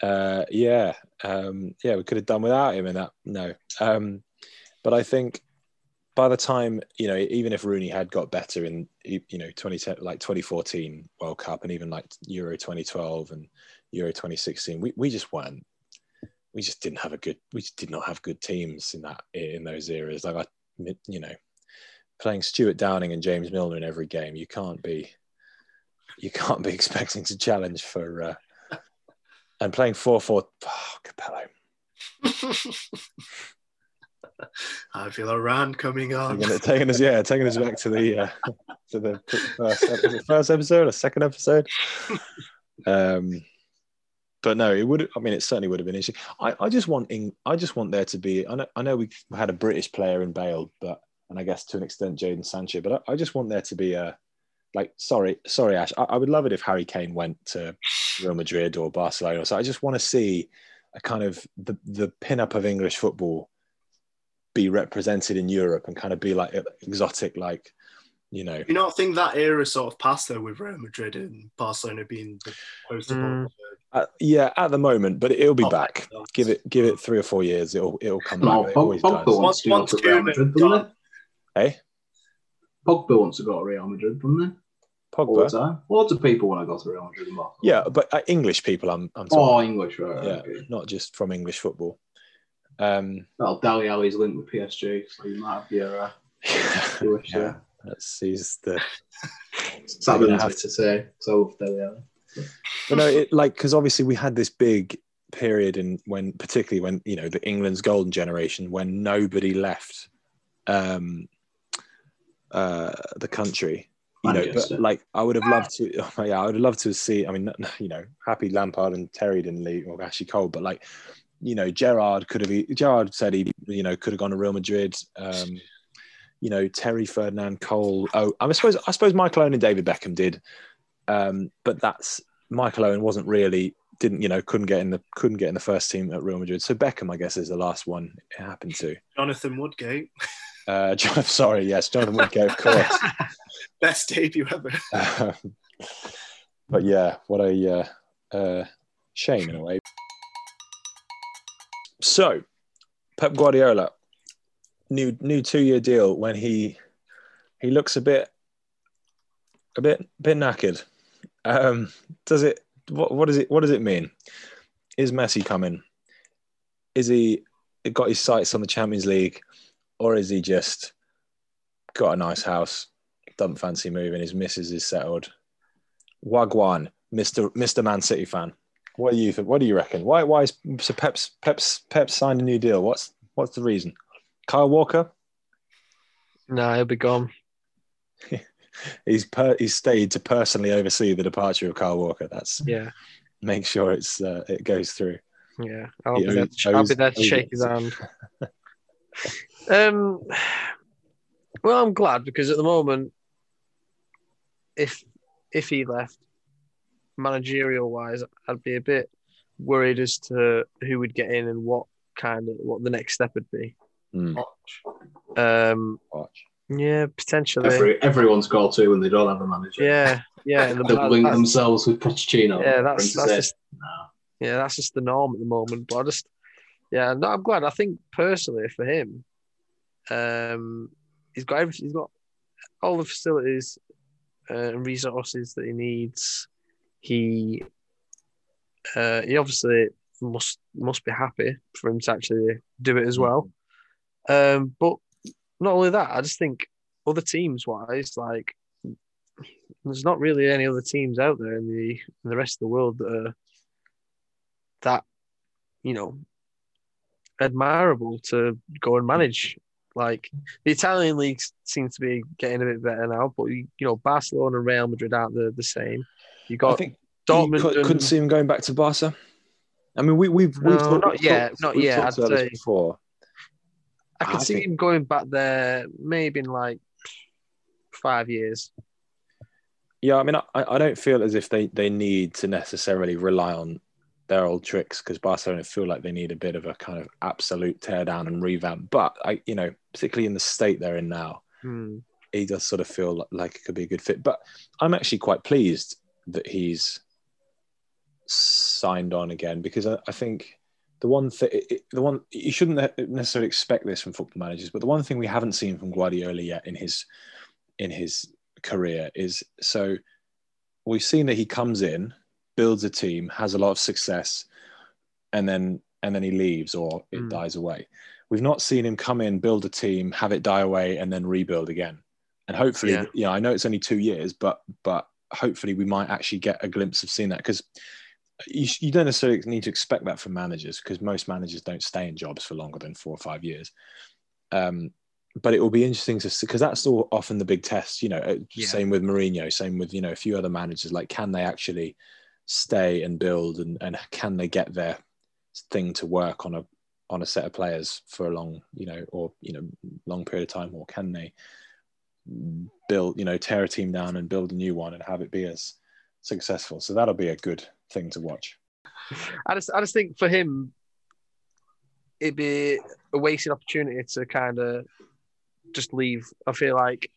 uh, yeah, um, yeah. We could have done without him in that. No, um, but I think by the time you know, even if Rooney had got better in you know 2010 like 2014 World Cup and even like Euro 2012 and Euro 2016, we we just weren't. We just didn't have a good. We just did not have good teams in that in those eras. Like I, you know, playing Stuart Downing and James Milner in every game, you can't be. You can't be expecting to challenge for. Uh, and playing 4 4. Oh, Capello.
I feel a rant coming on.
Taking, us, yeah, taking us back to the uh, to the first, first episode or second episode. Um, but no, it would. I mean, it certainly would have been interesting. I, I just want, Eng- I just want there to be. I know, I know we had a British player in Bale, but and I guess to an extent Jadon Sancho, but I, I just want there to be a like. Sorry, sorry, Ash. I, I would love it if Harry Kane went to Real Madrid or Barcelona. So I just want to see a kind of the the pin up of English football be represented in Europe and kind of be like exotic, like you know.
You know, I think that era sort of passed though with Real Madrid and Barcelona being the poster
Mm.
Uh, yeah, at the moment, but it'll be
Oh,
back.
my
Give it, give it three or four years. It'll, it'll come
No,
back. It always
Pogba
does.
wants to go to Real Madrid, doesn't
Hey,
he? Pogba wants to go to Real Madrid, doesn't he? All
Pogba.
the time. Lots of people want to go to Real Madrid.
Yeah, but uh, English people. I'm, I'm
Oh,
talking.
English, right?
yeah,
Okay.
not just from English football. Um,
Well, Dele Alli's linked with PSG, so you might have your uh, your wish
yeah,
there.
that's he's the.
Something I'm gonna have to say so. Dele Alli.
But no, it, like because obviously we had this big period in when, particularly when you know the England's golden generation, when nobody left um, uh, the country. You know, but like I would have loved to. oh, yeah, I would have loved to see. I mean, you know, happy Lampard and Terry didn't leave, or Ashley Cole, but like, you know, Gerrard could have. Gerrard said he, you know, could have gone to Real Madrid. Um, you know, Terry Ferdinand Cole. Oh, I suppose I suppose Michael Owen and David Beckham did, um, but that's Michael Owen wasn't really didn't you know couldn't get in the couldn't get in the first team at Real Madrid. So Beckham, I guess, is the last one it happened to.
Jonathan Woodgate.
Uh, John, sorry, yes, Jonathan Woodgate, of course.
Best debut ever.
Um, but yeah, what a uh, uh, shame in a way. So, Pep Guardiola, new new two year deal when he he looks a bit a bit bit knackered. Um, does it what what does it what does it mean? Is Messi coming? Is he got his sights on the Champions League, or is he just got a nice house, doesn't fancy moving, his missus is settled? Wagwan, Mister Mister Man City fan. What do you think? What do you reckon? Why why is so Pep's Pep's Pep's signed a new deal? What's what's the reason? Kyle Walker,
No, he'll be gone.
he's per, he's stayed to personally oversee the departure of Kyle Walker. That's
Yeah,
make sure it's uh, it goes through.
yeah. I'll, be, there to, I'll be there to shake his hand. um, well, I'm glad because at the moment, if if he left, managerial wise, I'd be a bit worried as to who would get in and what kind of what the next step would be.
Mm,
Um,
watch.
yeah, potentially.
Every, everyone score two when they don't have a manager.
yeah, yeah. the-
They'll link themselves with Pochettino.
yeah, that's that's
in.
just yeah, that's just the norm at the moment. But I just yeah, no, I'm glad. I think personally for him, um, he's got everything. He's got all the facilities uh, and resources that he needs. He uh, he obviously must must be happy for him to actually do it as well. Um, but not only that, I just think other teams wise, like there's not really any other teams out there in the in the rest of the world that are that you know admirable to go and manage. Like the Italian league seems to be getting a bit better now, but you know Barcelona and Real Madrid aren't the, the same. You
I
got
think
Dortmund.
could,
and-
couldn't see him going back to Barca. I mean, we, we've we've
No,
talked,
not yet,
talked-
not yet, I'd
about
say.
before.
I can
I
see
think-
him going back there maybe in like five years.
Yeah, I mean, I, I don't feel as if they, they need to necessarily rely on their old tricks because Barcelona feel like they need a bit of a kind of absolute teardown and revamp. But I, you know, particularly in the state they're in now,
Hmm.
he does sort of feel like it could be a good fit. But I'm actually quite pleased that he's signed on again because I, I think the one thing, the one you shouldn't necessarily expect this from football managers, but the one thing we haven't seen from Guardiola yet in his in his career is so we've seen that he comes in, builds a team, has a lot of success, and then and then he leaves or it
Mm.
dies away. We've not seen him come in, build a team, have it die away, and then rebuild again. And hopefully,
Yeah.
you know, I know it's only two years, but but hopefully we might actually get a glimpse of seeing that because you, you don't necessarily need to expect that from managers because most managers don't stay in jobs for longer than four or five years. Um, but it will be interesting to see because that's all often the big test. You know, uh,
Yeah.
same with Mourinho, same with you know a few other managers. Like, can they actually stay and build, and and can they get their thing to work on a on a set of players for a long, you know, or you know, long period of time, or can they build, you know, tear a team down and build a new one and have it be as successful? So that'll be a good thing to watch.
I just, I just think for him, it'd be a wasted opportunity to kind of just leave. I feel like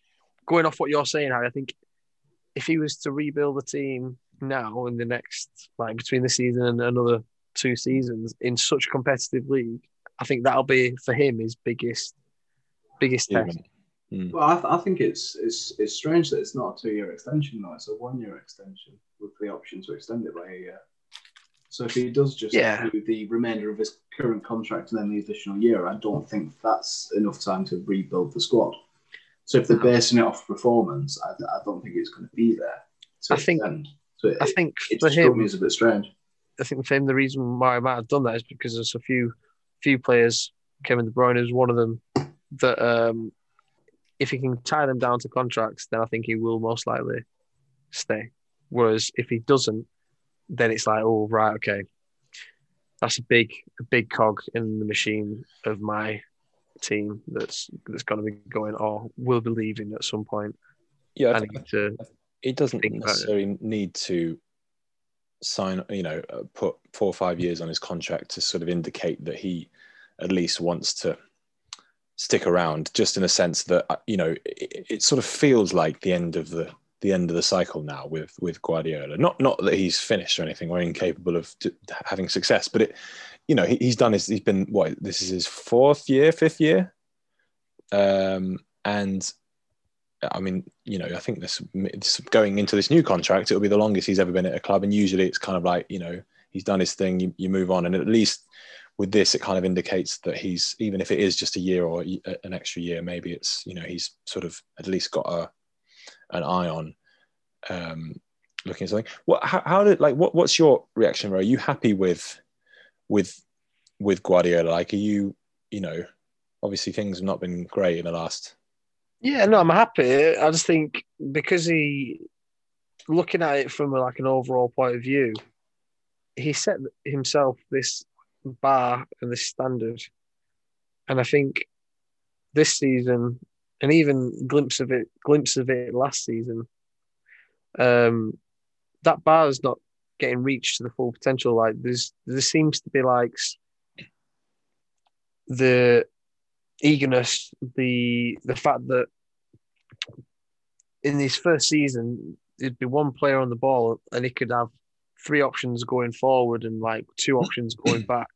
going off what you're saying, Harry, I think if he was to rebuild the team now in the next, like between the season and another two seasons in such a competitive league, I think that'll be for him his biggest, biggest test.
Mm.
Well, I, th- I think it's it's it's strange that it's not a two-year extension though. It's a one-year extension with the option to extend it by a year. So if he does just
Yeah.
do the remainder of his current contract and then the additional year, I don't think that's enough time to rebuild the squad. So if they're
No.
basing it off performance, I, I don't think it's going to be there. To
I think-
extend. So it,
I think
it
for
just struck me
him,
as a bit strange.
I think for him, the reason why I might have done that is because there's a few few players, Kevin De Bruyne is one of them, that um, if he can tie them down to contracts, then I think he will most likely stay. Whereas if he doesn't, then it's like, oh right, okay, that's a big a big cog in the machine of my team that's that's going to be going or will be leaving at some point.
Yeah, I
I
think-
need to
he doesn't
about it.
necessarily need to sign, you know, put four or five years on his contract to sort of indicate that he at least wants to stick around. Just in a sense that uh, you know, it, it sort of feels like the end of the the end of the cycle now with with Guardiola. Not not that he's finished or anything or incapable of d- having success, but it, you know, he, he's done his. He's been what this is his fourth year, fifth year, um, and I mean, you know, I think this, this going into this new contract, it'll be the longest he's ever been at a club, and usually it's kind of like you know he's done his thing, you, you move on, and at least with this, it kind of indicates that he's even if it is just a year or an extra year, maybe it's you know he's sort of at least got a an eye on um, looking at something. What how, how did like what what's your reaction? Are you happy with with with Guardiola? Like, are you you know obviously things have not been great in the last
Yeah, no, I'm happy. I just think because he, looking at it from like an overall point of view, he set himself this bar and this standard, and I think this season, and even glimpse of it, glimpse of it last season, um, that bar is not getting reached to the full potential. Like there's, there seems to be like, the eagerness, the the fact that in his first season, there'd be one player on the ball and he could have three options going forward and like two options going back.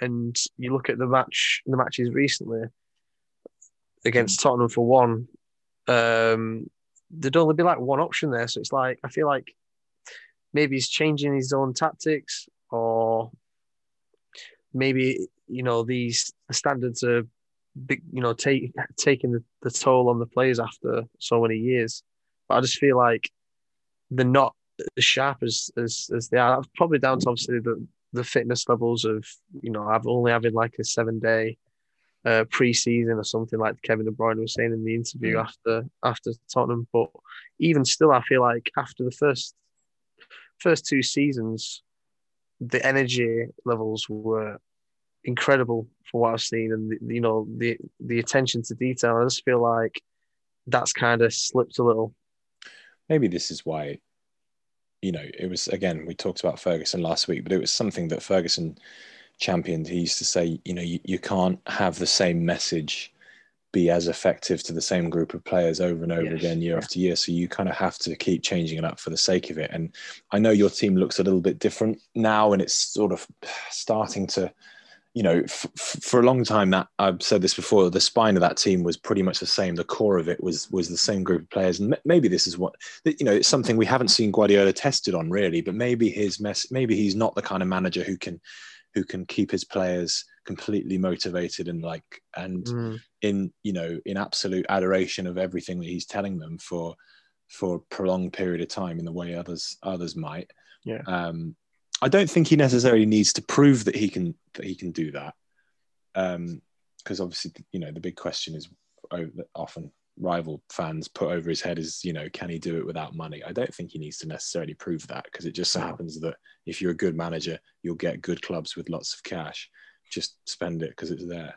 And you look at the match, the matches recently against Tottenham for one, um, there'd only be like one option there. So it's like I feel like maybe he's changing his own tactics, or maybe you know these standards are big, you know, take, taking the, the toll on the players after so many years. But I just feel like they're not as sharp as as, as they are. That's probably down to obviously the the fitness levels of you know I've only having like a seven day uh, pre-season or something like Kevin De Bruyne was saying in the interview
Mm.
after after Tottenham. But even still, I feel like after the first first two seasons, the energy levels were incredible for what I've seen, and the, you know the the attention to detail. I just feel like that's kind of slipped a little.
maybe this is why you know it was again we talked about ferguson last week but it was something that ferguson championed. He used to say you know you, you can't have the same message be as effective to the same group of players over and over
Yes,
again year
yeah.
after year. So you kind of have to keep changing it up for the sake of it. And i know your team looks a little bit different now and it's sort of starting to you know, f- for a long time that I've said this before, the spine of that team was pretty much the same. The core of it was was the same group of players, and m- maybe this is what you know. It's something we haven't seen Guardiola tested on really, but maybe his mess. Maybe he's not the kind of manager who can who can keep his players completely motivated and like and
Mm.
in you know in absolute adoration of everything that he's telling them for for a prolonged period of time in the way others others might.
Yeah.
Um, I don't think he necessarily needs to prove that he can that he can do that, because obviously you know the big question is oh, often rival fans put over his head is you know can he do it without money? I don't think he needs to necessarily prove that because it just so happens that if you're a good manager, you'll get good clubs with lots of cash. Just spend it because it's there.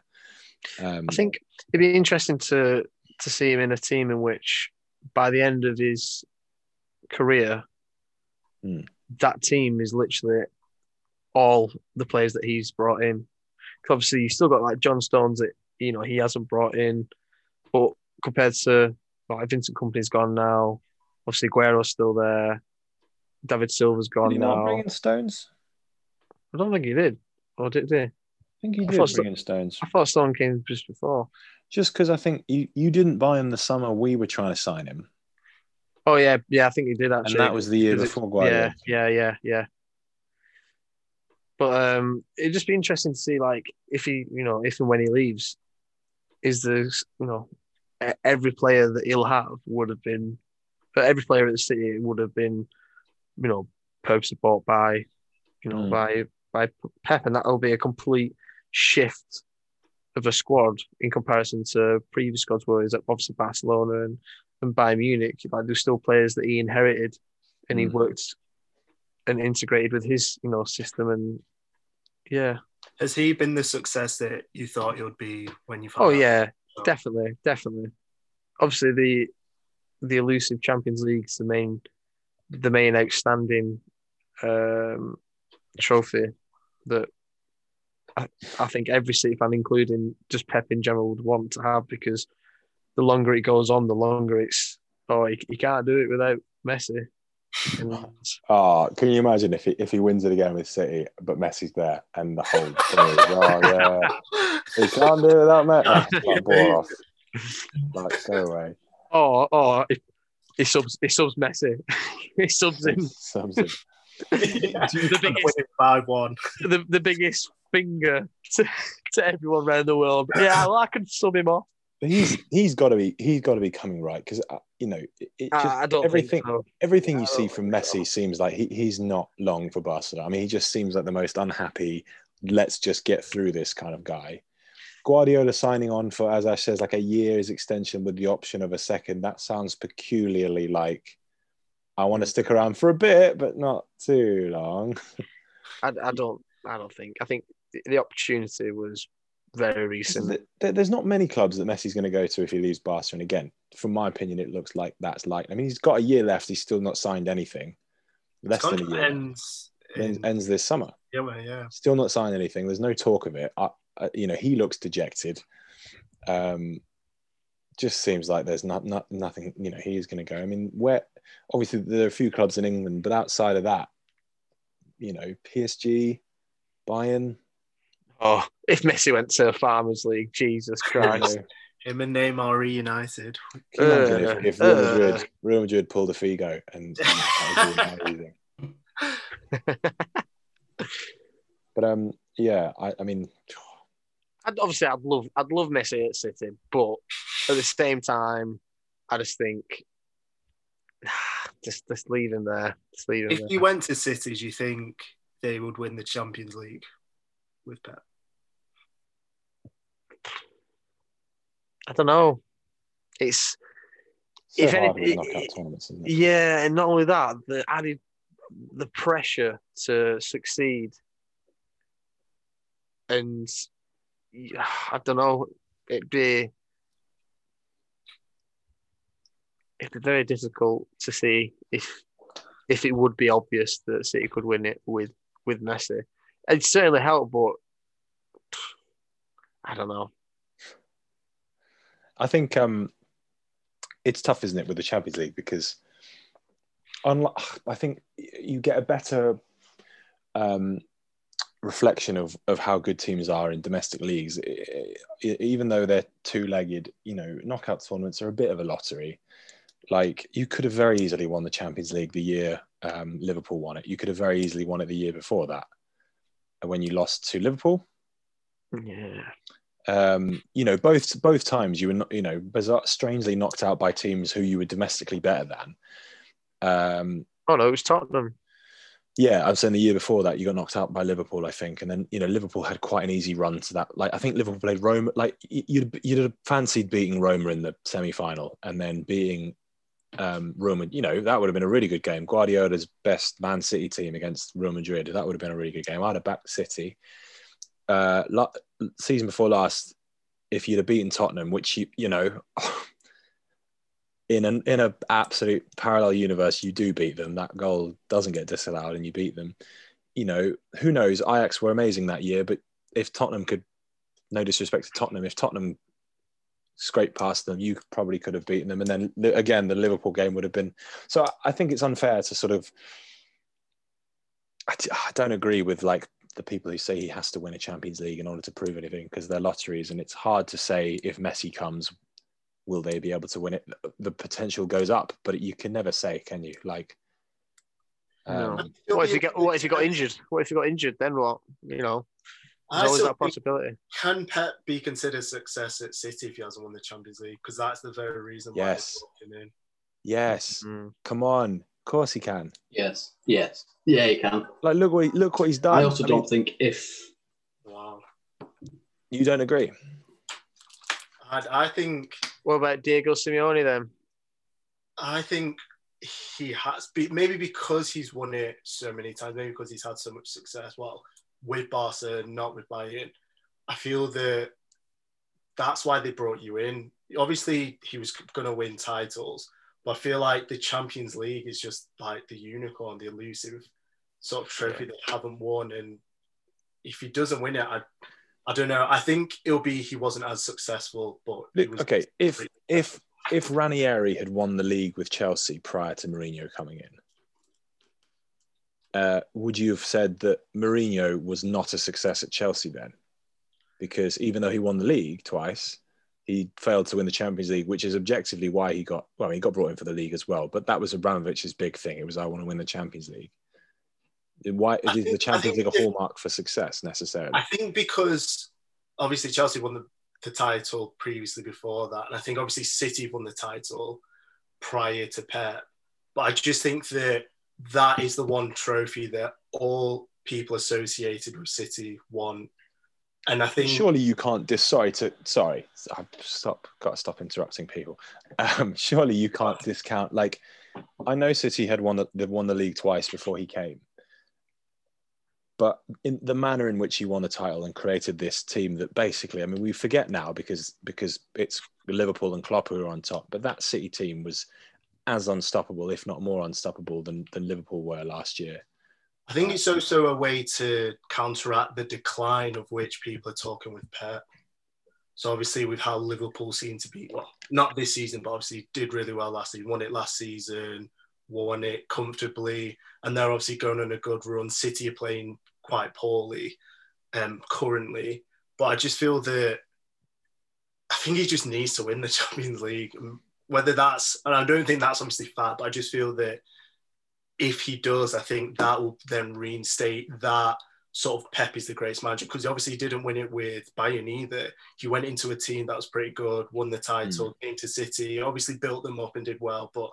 Um,
I think it'd be interesting to to see him in a team in which, by the end of his career,
Mm.
That team is literally all the players that he's brought in. obviously, you still got like John Stones that you know he hasn't brought in, but compared to like Vincent Kompany's gone now. Obviously, Aguero's still there. David Silva's
did
gone
he not
now.
bring in Stones?
I don't think he did. Or did he?
I think he
I
did bring in Stones.
I thought Stone came just before.
Just because I think you, you didn't buy him the summer we were trying to sign him,
Oh yeah, yeah, I think he did actually.
and that was the year before Guardiola.
Yeah, yeah, yeah, yeah. But um, it'd just be interesting to see, like, if he, you know, if and when he leaves, is there, you know, every player that he'll have would have been, but every player at the City would have been, you know, purposely bought by, you know,
Mm.
by by Pep, and that'll be a complete shift of a squad in comparison to previous squads, where he's at obviously Barcelona and and Bayern Munich. Like, there's still players that he inherited, and he
Mm.
worked and integrated with his, you know, system, and yeah.
Has he been the success that you thought he would be when you
Oh
out?
yeah,
So-
definitely, definitely. Obviously, the the elusive Champions League's the main the main outstanding um, trophy that I, I think every City fan, including just Pep in general, would want to have because the longer it goes on, the longer it's oh, you, you can't do it without Messi.
Oh, can you imagine if he, if he wins it again with City, but Messi's there and the whole thing is, oh yeah, he can't do it without Messi. Like, bore off. Like, go away.
oh, oh, he, he subs, he subs Messi, he subs him.
Subs him.
The biggest,
five one.
the, the biggest finger to, to everyone around the world. Yeah, well, I can sub him off.
But he's he's got to be he's got to be coming right because uh, you know it, it uh, just,
I, I don't
everything
so.
everything you see from
think so.
Messi seems like he, he's not long for Barcelona. I mean, he just seems like the most unhappy. Let's just get through this kind of guy. Guardiola signing on for, as I says, like a year's extension with the option of a second. That sounds peculiarly like I want to hmm. stick around for a bit, but not too long.
I, I don't. I don't think. I think the opportunity was very recent.
Th- th- There's not many clubs that Messi's going to go to if he leaves Barca. And again, from my opinion, it looks like that's like. I mean, he's got a year left. He's still not signed anything. Less than a year.
ends.
Ends,
in-
ends this summer.
yeah, well, yeah.
Still not signed anything. There's no talk of it. I, uh, you know, he looks dejected. Um, just seems like there's not, not nothing. You know, he is going to go. I mean, where obviously there are a few clubs in England, but outside of that, you know, PSG, Bayern.
Oh, if Messi went to Farmers League, Jesus Christ!
know,
Him and Neymar are reunited.
can you imagine
Uh,
if, if Real
uh.
Madrid, Real Madrid pulled a Figo and that would be amazing. But um, yeah, I, I mean,
I'd, obviously, I'd love, I'd love Messi at City, but at the same time, I just think, just, just leave him there. Just leave him
If
there.
he went to City, do you think they would win the Champions League with Pep?
I don't know. It's
so
If any-
with knockout tournaments, isn't it?
yeah, and not only that, the added the pressure to succeed, and I don't know, it'd be it'd be very difficult to see if if it would be obvious that City could win it with with Messi. It'd certainly help, but I don't know.
I think um, it's tough, isn't it, with the Champions League because unlike, I think you get a better um, reflection of of how good teams are in domestic leagues, I- I- even though they're two legged. You know, knockout tournaments are a bit of a lottery. Like you could have very easily won the Champions League the year um, Liverpool won it. You could have very easily won it the year before that, when you lost to Liverpool
Yeah,
um, you know, both both times you were, not, you know, bizarre, strangely knocked out by teams who you were domestically better than. Um,
oh no, it was Tottenham.
yeah, I'm saying the year before that you got knocked out by Liverpool, I think, and then you know Liverpool had quite an easy run to that. Like I think Liverpool played Roma. Like you'd you'd have fancied beating Roma in the semi final and then beating um, Roma. You know that would have been a really good game. Guardiola's best Man City team against Real Madrid. That would have been a really good game. I'd have backed City. Uh, la- season before last, if you'd have beaten Tottenham, which you you know. In an in an absolute parallel universe, you do beat them. That goal doesn't get disallowed, and you beat them you know, who knows? Ajax were amazing that year, but if Tottenham could, no disrespect to Tottenham, if Tottenham scraped past them, you probably could have beaten them. And then again, the Liverpool game would have been. So I- I think it's unfair to sort of. I don't agree with like the people who say he has to win a Champions League in order to prove anything because they're lotteries, and it's hard to say if Messi comes, will they be able to win it? The potential goes up, but you can never say, can you? Like.
No.
Um,
What if he got What if he got injured? What if he got injured? Then what? You know,
I
there's always that
think-
possibility.
Can Pep be considered success at City if he hasn't won the Champions League? Because that's the very reason why
Yes.
they brought in.
yes,
Mm.
come on, of course he can.
Yes, yes, yeah, he can.
Like, look what he, look what he's done.
I also
I
don't
mean,
think if
Wow.
you don't agree.
I, I think
What about Diego Simeone then?
I think he has be maybe because he's won it so many times, maybe because he's had so much success. Well, with Barca, not with Bayern. I feel that that's why they brought you in. Obviously, he was going to win titles, but I feel like the Champions League is just like the unicorn, the elusive sort of trophy they haven't won. And if he doesn't win it, I, I don't know. I think it'll be he wasn't as successful, but he
Look,
was
okay, if if if Ranieri had won the league with Chelsea prior to Mourinho coming in, uh, would you have said that Mourinho was not a success at Chelsea then? Because even though he won the league twice, he failed to win the Champions League, which is objectively why he got well. He got brought in for the league as well, but that was Abramovich's big thing. It was I want to win the Champions League. Why is the
think- I
Champions League a hallmark for success necessarily?
I think because obviously Chelsea won the, the title previously before that, and I think obviously City won the title prior to Pep. But I just think that that is the one trophy that all people associated with City won. And I think
surely you can't dis sorry to sorry i've stop got to stop interrupting people. Um surely you can't discount like i know city had won the won the league twice before he came. But in the manner in which he won the title and created this team that basically i mean we forget now because because it's liverpool and klopp who are on top but that city team was as unstoppable if not more unstoppable than than liverpool were last year
I think it's also a way to counteract the decline of which people are talking with Pep. So obviously, with how Liverpool seem to be, well, not this season, but obviously did really well last season. Won it last season, won it comfortably, and they're obviously going on a good run. City are playing quite poorly um, currently, but I just feel that I think he just needs to win the Champions League. Whether that's, and I don't think that's obviously fact, but I just feel that if he does, I think that will then reinstate that sort of Pep is the greatest manager because obviously he didn't win it with Bayern either. He went into a team that was pretty good, won the title, mm. came to City, obviously built them up and did well, but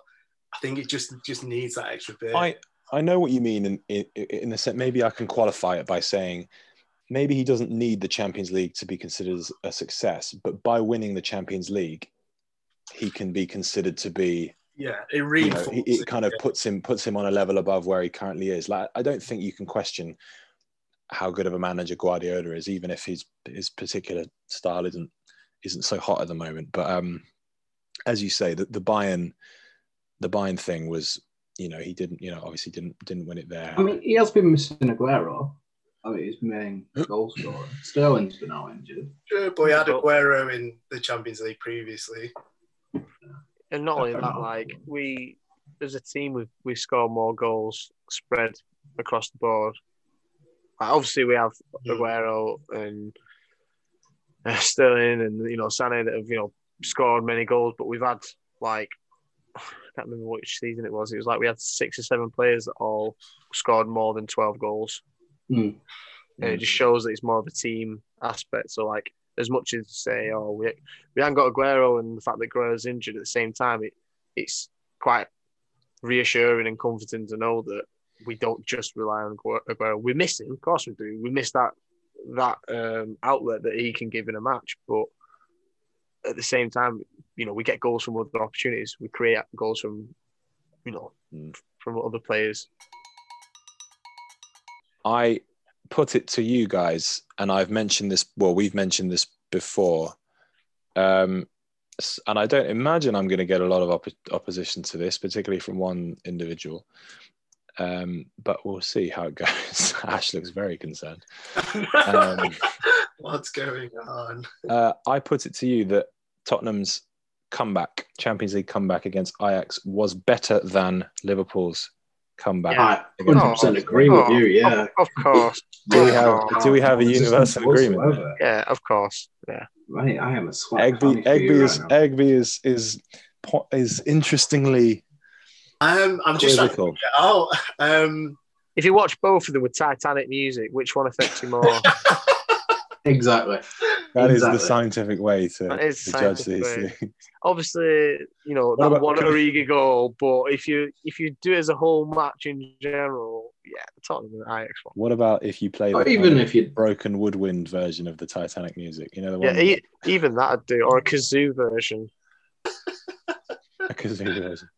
I think it just just needs that extra bit.
I I know what you mean in in, in the sense maybe I can qualify it by saying maybe he doesn't need the Champions League to be considered a success, but by winning the Champions League, he can be considered to be
yeah it reinforces
you know, it kind of puts him puts him on a level above where he currently is like i don't think you can question how good of a manager guardiola is even if his his particular style isn't isn't so hot at the moment but um as you say the, the bayern the bayern thing was you know he didn't you know obviously didn't didn't win it there
i mean he has been missing aguero I mean, his main goal scorer. Sterling's been out injured.
Sure, but he had Aguero in the Champions League previously.
And not only that, like we as a team, we've we scored more goals spread across the board. Like, obviously, we have hmm. Aguero and uh, Sterling and you know Sané that have you know scored many goals, but we've had like I can't remember which season it was. It was like we had six or seven players that all scored more than twelve goals,
mm.
and it just shows that it's more of a team aspect. So like as much as say, oh, we we haven't got Aguero, and the fact that Aguero's injured at the same time, it it's quite reassuring and comforting to know that we don't just rely on Aguero. We miss him, of course we do. We miss that that um, outlet that he can give in a match, but at the same time, you know, we get goals from other opportunities. We create goals from, you know, from other players.
I put it to you guys, and I've mentioned this. Well, we've mentioned this before, um, and I don't imagine I'm going to get a lot of op- opposition to this, particularly from one individual. Um, but we'll see how it goes. Ash looks very concerned.
Um, What's going on?
Uh, I put it to you that Tottenham's comeback, Champions League comeback against Ajax, was better than Liverpool's comeback.
Yeah, I 100% agree with you. Yeah,
of, of course.
do we have do we have a universal agreement?
Yeah, of course. Yeah.
Right, I am a sweat.
Egby, Egby is right Egby is is is interestingly.
Um, I'm just
quizzical.
oh, um,
if you watch both of them with Titanic music, which one affects you more?
exactly.
That exactly. is the scientific way to, to judge these things.
Obviously, you know that about, one Origi goal, but if you if you do it as a whole match in general, yeah, the Tottenham and Ajax one.
What about if you play
the even if you
broken woodwind version of the Titanic music? You know the one.
Yeah, e- even that I'd do, or a kazoo version.
a kazoo version.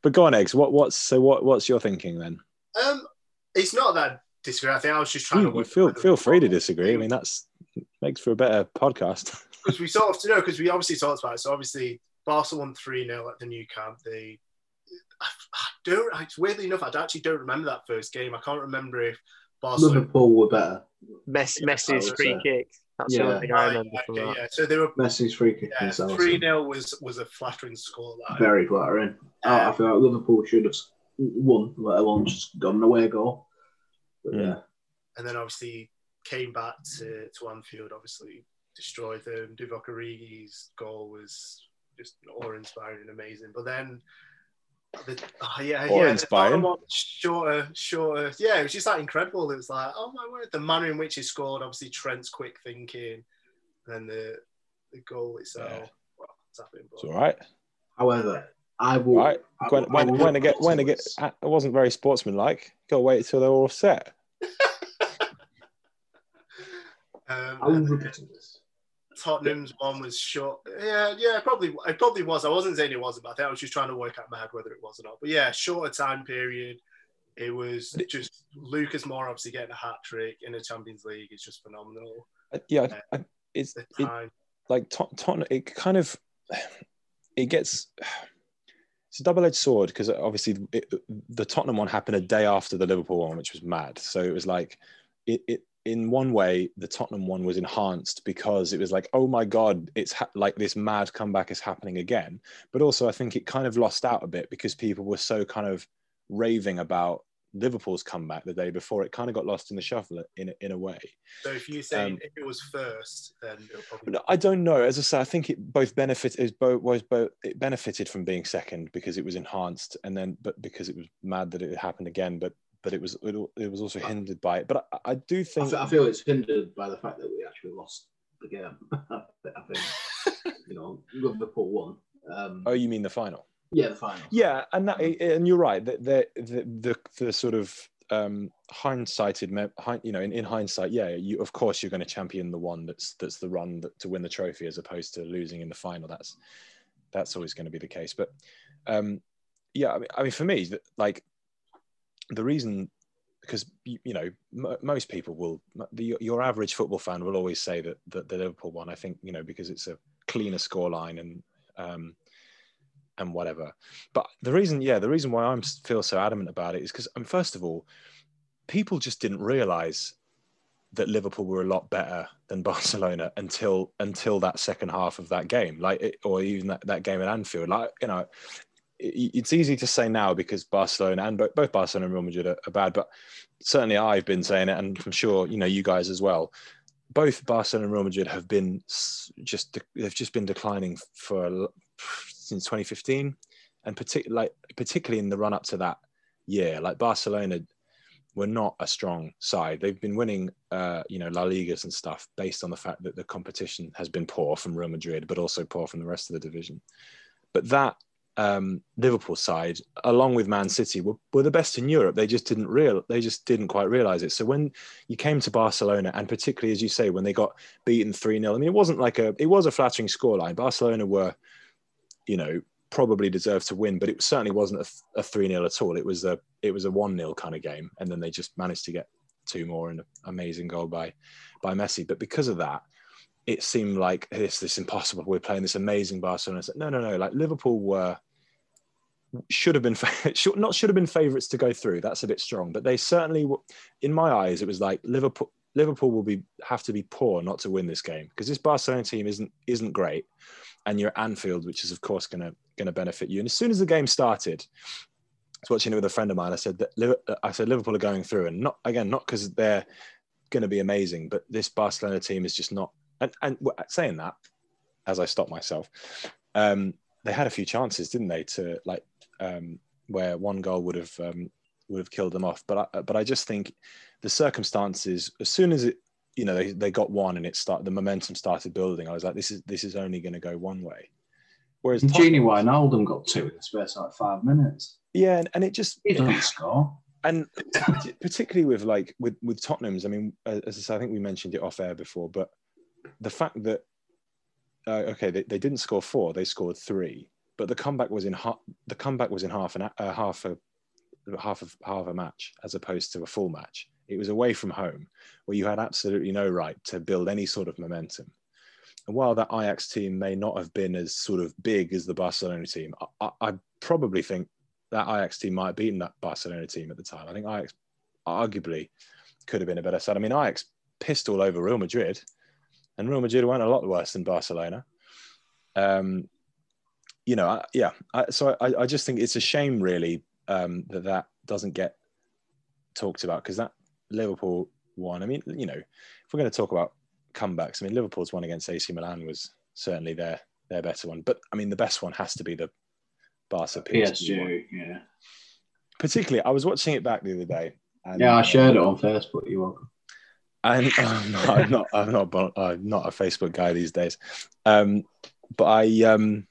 But go on, eggs. What what's so what what's your thinking then?
Um, it's not that disagree. I think I was just trying
to feel feel free to disagree. I mean, that's makes for a better podcast.
Because we sort of you know because we obviously talked about it. So obviously, Barcelona won three 0 at the Nou Camp. They I, I don't. It's weirdly enough, I actually don't remember that first game. I can't remember if
Barcelona Liverpool were better.
Messi, Messi's free kick. That's yeah. the only thing I remember from okay, that.
Yeah. So they were
Messi's free kick.
Yeah, three 0 was was a flattering score. That
Very flattering. Um, I feel like Liverpool should have won, let alone just gone away goal. But, hmm. yeah.
And then obviously came back to, to Anfield, obviously destroyed them. Divock Origi's goal was just awe-inspiring and amazing. But then, the, oh, yeah,
yeah, inspiring.
shorter, shorter. Yeah, it was just like incredible. It was like, oh my word, the manner in which he scored. Obviously, Trent's quick thinking, and then the the goal itself. Yeah. Well, it's happening.
But... It's all right.
However, I will.
Right. When, when, when, I get, when I get, it wasn't very sportsmanlike. Got to wait until they're all set.
Um, Tottenham's one was short. Yeah, yeah, probably it probably was. I wasn't saying it wasn't, but I think I was just trying to work out my head whether it was or not. But yeah, shorter time period. It was just Lucas Moura obviously getting a hat trick in the Champions League is just phenomenal.
Uh, yeah, uh, it's it, like Tottenham. It kind of it gets it's a double-edged sword because obviously it, the Tottenham one happened a day after the Liverpool one, which was mad. So it was like it, it in one way the Tottenham one was enhanced because it was like oh my god it's ha- like this mad comeback is happening again. But also I think it kind of lost out a bit because people were so kind of raving about Liverpool's comeback the day before, it kind of got lost in the shuffle in in a way.
So if you say um, if it was first, then probably...
I don't know. As I say, I think it both benefited both was both it benefited from being second because it was enhanced, and then but because it was mad that it happened again, but but it was it, it was also hindered by it. But I, I do think
I feel it's hindered by the fact that we actually lost the game. I think you know Liverpool won. Um,
oh, you mean the final?
Yeah, the final.
Yeah, and that, and you're right. The the the, the, the sort of um, hindsighted, you know, in, in hindsight, yeah, you of course you're going to champion the one that's that's the run that, to win the trophy as opposed to losing in the final. That's that's always going to be the case. But um, yeah, I mean, I mean, for me, like the reason because you, you know m- most people will the, your average football fan will always say that, that the Liverpool one. I think you know because it's a cleaner scoreline and um, and whatever. But the reason, yeah, the reason why I'm feel so adamant about it is because, um, first of all, people just didn't realize that Liverpool were a lot better than Barcelona until until that second half of that game, like it, or even that, that game at Anfield. Like you know, it, it's easy to say now because Barcelona and both, both Barcelona and Real Madrid are, are bad, but certainly I've been saying it, and I'm sure you know you guys as well. Both Barcelona and Real Madrid have been just they've just been declining for since 2015, and particularly like particularly in the run up to that year, like Barcelona were not a strong side. They've been winning, uh, you know, La Ligas and stuff based on the fact that the competition has been poor from Real Madrid, but also poor from the rest of the division. But that um, Liverpool side, along with Man City, were, were the best in Europe. They just didn't real, they just didn't quite realize it. So when you came to Barcelona, and particularly as you say, when they got beaten three 0 I mean, it wasn't like a, it was a flattering scoreline. Barcelona were you know, probably deserved to win, but it certainly wasn't a, 3 0 at all. It was a it was a 1 0 kind of game. And then they just managed to get two more and an amazing goal by by Messi. But because of that, it seemed like this this impossible. We're playing this amazing Barcelona. Said, no, no, no. Like Liverpool were should have been should, not should have been favourites to go through. That's a bit strong, but they certainly, in my eyes, it was like Liverpool. Liverpool will be have to be poor not to win this game because this Barcelona team isn't isn't great and you're at Anfield, which is of course going to going to benefit you. And as soon as the game started, I was watching it with a friend of mine. I said that I said Liverpool are going through, and not again not because they're going to be amazing, but this Barcelona team is just not. And, and saying that, as I stop myself, um, they had a few chances, didn't they? To like um, where one goal would have um, would have killed them off. But I, but I just think the circumstances, as soon as it you know they, they got one and it started the momentum started building. I was like, this is this is only going to go one way.
Whereas Gini Wijnaldum got two in the space like five minutes.
Yeah, and, and it just
he doesn't score.
And particularly with like with with Tottenham's, I mean, as I said, I think we mentioned it off air before, but the fact that uh, okay, they, they didn't score four, they scored three, but the comeback was in half. The comeback was in half an uh, half a half of half a match as opposed to a full match. It was away from home, where you had absolutely no right to build any sort of momentum. And while that Ajax team may not have been as sort of big as the Barcelona team, I, I probably think that Ajax team might have beaten that Barcelona team at the time. I think Ajax arguably could have been a better side. I mean, Ajax pissed all over Real Madrid, and Real Madrid went a lot worse than Barcelona. Um, you know, I, yeah. I, so I, I, just think it's a shame, really, um, that that doesn't get talked about because that Liverpool won. I mean, you know, if we're going to talk about comebacks, I mean, Liverpool's one against AC Milan was certainly their their better one. But I mean, the best one has to be the Barca PSG.
Yeah.
Particularly, I was watching it back the other day.
And, yeah, I shared it on Facebook. You're welcome.
And I'm not, I'm not, I'm not, I'm not a Facebook guy these days. Um, but I, um,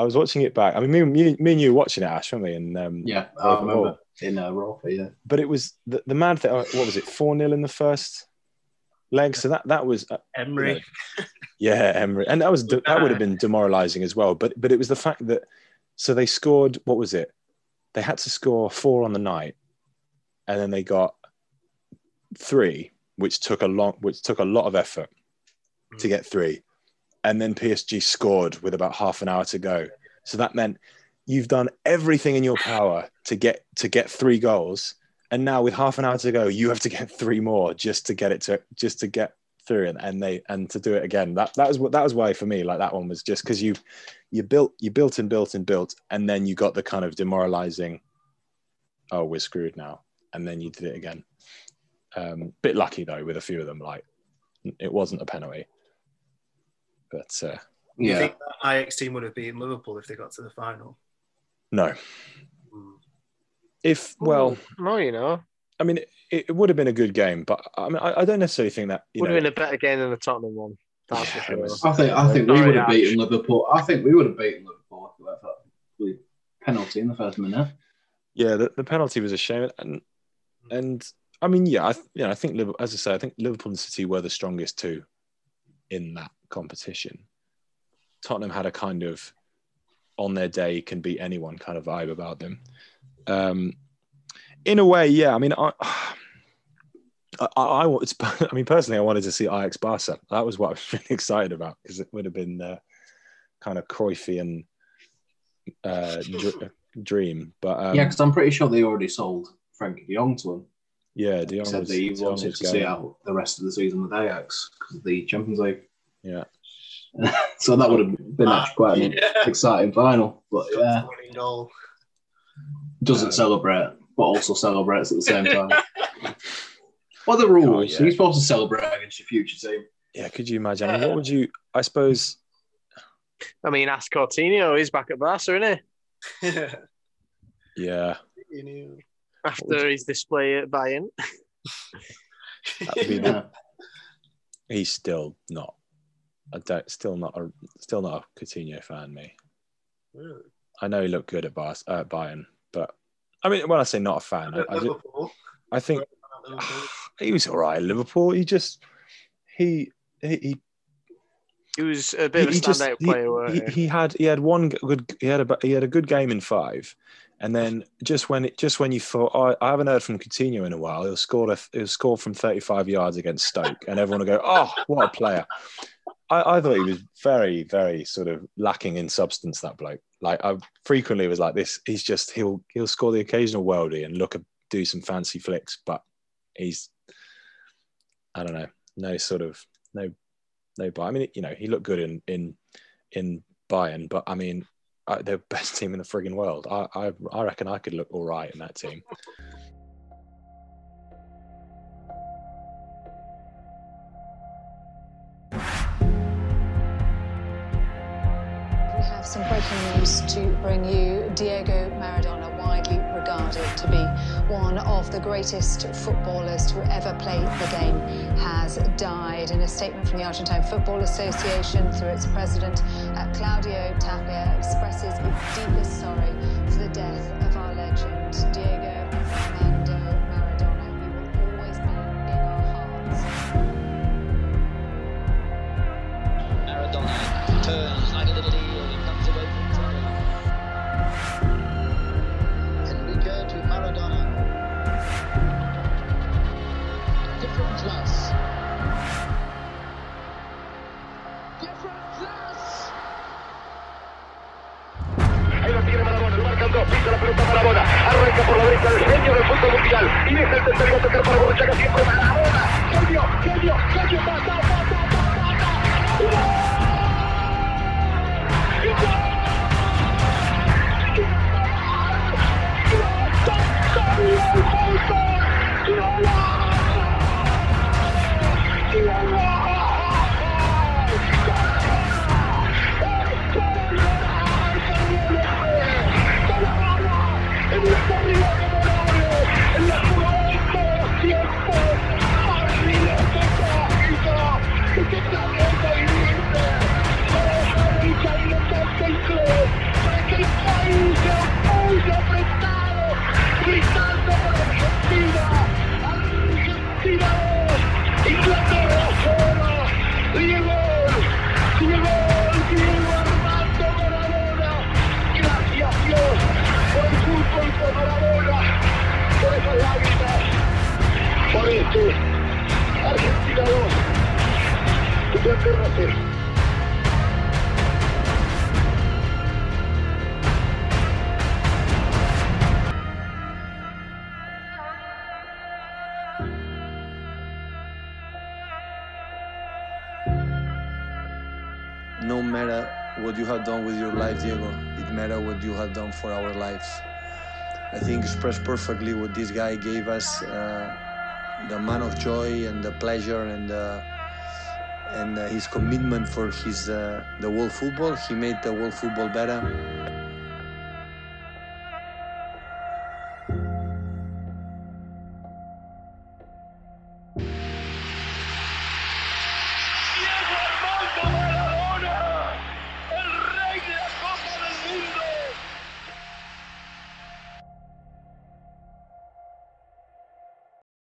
I was watching it back. I mean, me, me, me and you were watching it, Ash, weren't we? And um,
yeah, I remember in uh, Raw, yeah.
But it was the, the mad thing. What was it? Four 0 in the first leg. So that that was uh,
Emery.
You know, yeah, Emery, and that was that would have been demoralising as well. But but it was the fact that so they scored. What was it? They had to score four on the night, and then they got three, which took a long, which took a lot of effort mm. to get three, and then PSG scored with about half an hour to go. So that meant you've done everything in your power to get to get three goals, and now with half an hour to go, you have to get three more just to get it to just to get through and, and they and to do it again. That that was what that was why for me like that one was just because you you built you built and built and built and then you got the kind of demoralizing. Oh, we're screwed now, and then you did it again. Um, bit lucky though with a few of them. Like it wasn't a penalty, but uh,
Do you think that Ajax team would have beaten Liverpool if they got to the final?
no. If well,
no, you know,
I mean, it, it would have been a good game, but I mean, I, I don't necessarily think that. You
would
know,
have been a better game than the Tottenham one. That's
Yeah,
sure.
was-
I think I think we would have beaten Liverpool. I think we would have beaten Liverpool if we that penalty in the first minute.
yeah, the, the penalty was a shame, and and I mean, yeah, I you know, I think Liverpool, as I say, I think Liverpool and City were the strongest two in that competition. Tottenham had a kind of on their day can beat anyone kind of vibe about them. Um, in a way, yeah. I mean, I, I, I, I, I mean, personally, I wanted to see Ajax Barca. That was what I was really excited about because it would have been the kind of Cruyffian uh, dr- dream. But um,
yeah, because I'm pretty sure they already sold Frenkie De Jong to him.
yeah, De Jong
said
was,
that he wanted to see out the rest of the season with Ajax because of the Champions League.
Yeah.
so that would have been actually quite an
Yeah.
exciting final. But yeah, doesn't
Um,
celebrate, but also celebrates at the same time. what are the rules?
Oh, yeah.
You're supposed to celebrate against your future team.
Yeah, could you imagine? I mean, what would you? I suppose.
I mean, ask Coutinho. He's back at Barca, isn't he?
Yeah,
You knew.
After his display at Bayern.
that would be the,
Yeah.
he's still not. I don't. Still not a. Still not a Coutinho fan. Me.
Really?
I know he looked good at Bar, uh, Bayern, but I mean, when I say not a fan, I, I, ju- I think he was all right. at Liverpool. He just he he he
He was a bit of a
he just-
standout player,
he,
he?
he had he had one good he had a he had a good game in five, and then just when it, just when you thought oh, I haven't heard from Coutinho in a while, he'll score a, he'll score from thirty five yards against Stoke, and everyone will go oh what a player. I, I thought he was very very sort of lacking in substance. That bloke, like I frequently was like this. He's just he'll he'll score the occasional worldie and look do some fancy flicks, but he's I don't know no sort of no no but I mean you know he looked good in in in Bayern but I mean I, they're best team in the frigging world I, I I reckon I could look all right in that team
news to bring you. Diego Maradona, widely regarded to be one of the greatest footballers to ever play the game, has died. In a statement from the Argentine Football Association through its president, uh, Claudio Tapia expresses its deepest sorry for the death of our legend, Diego
Ahí lo tiene Maradona, lo marcan dos, pisa la pelota Maradona, arranca por la derecha el genio del fútbol mundial y deja el tercero tocar para Borruchaga siempre Maradona, genio, genio, genio, ta, ta, este Argentina 2, No matter
what you have done with your life, Diego, it matters what you have done for our lives. I think expressed perfectly what this guy gave us uh, the man of joy and the pleasure and and uh, his commitment for his uh, the world football. He made the world football better.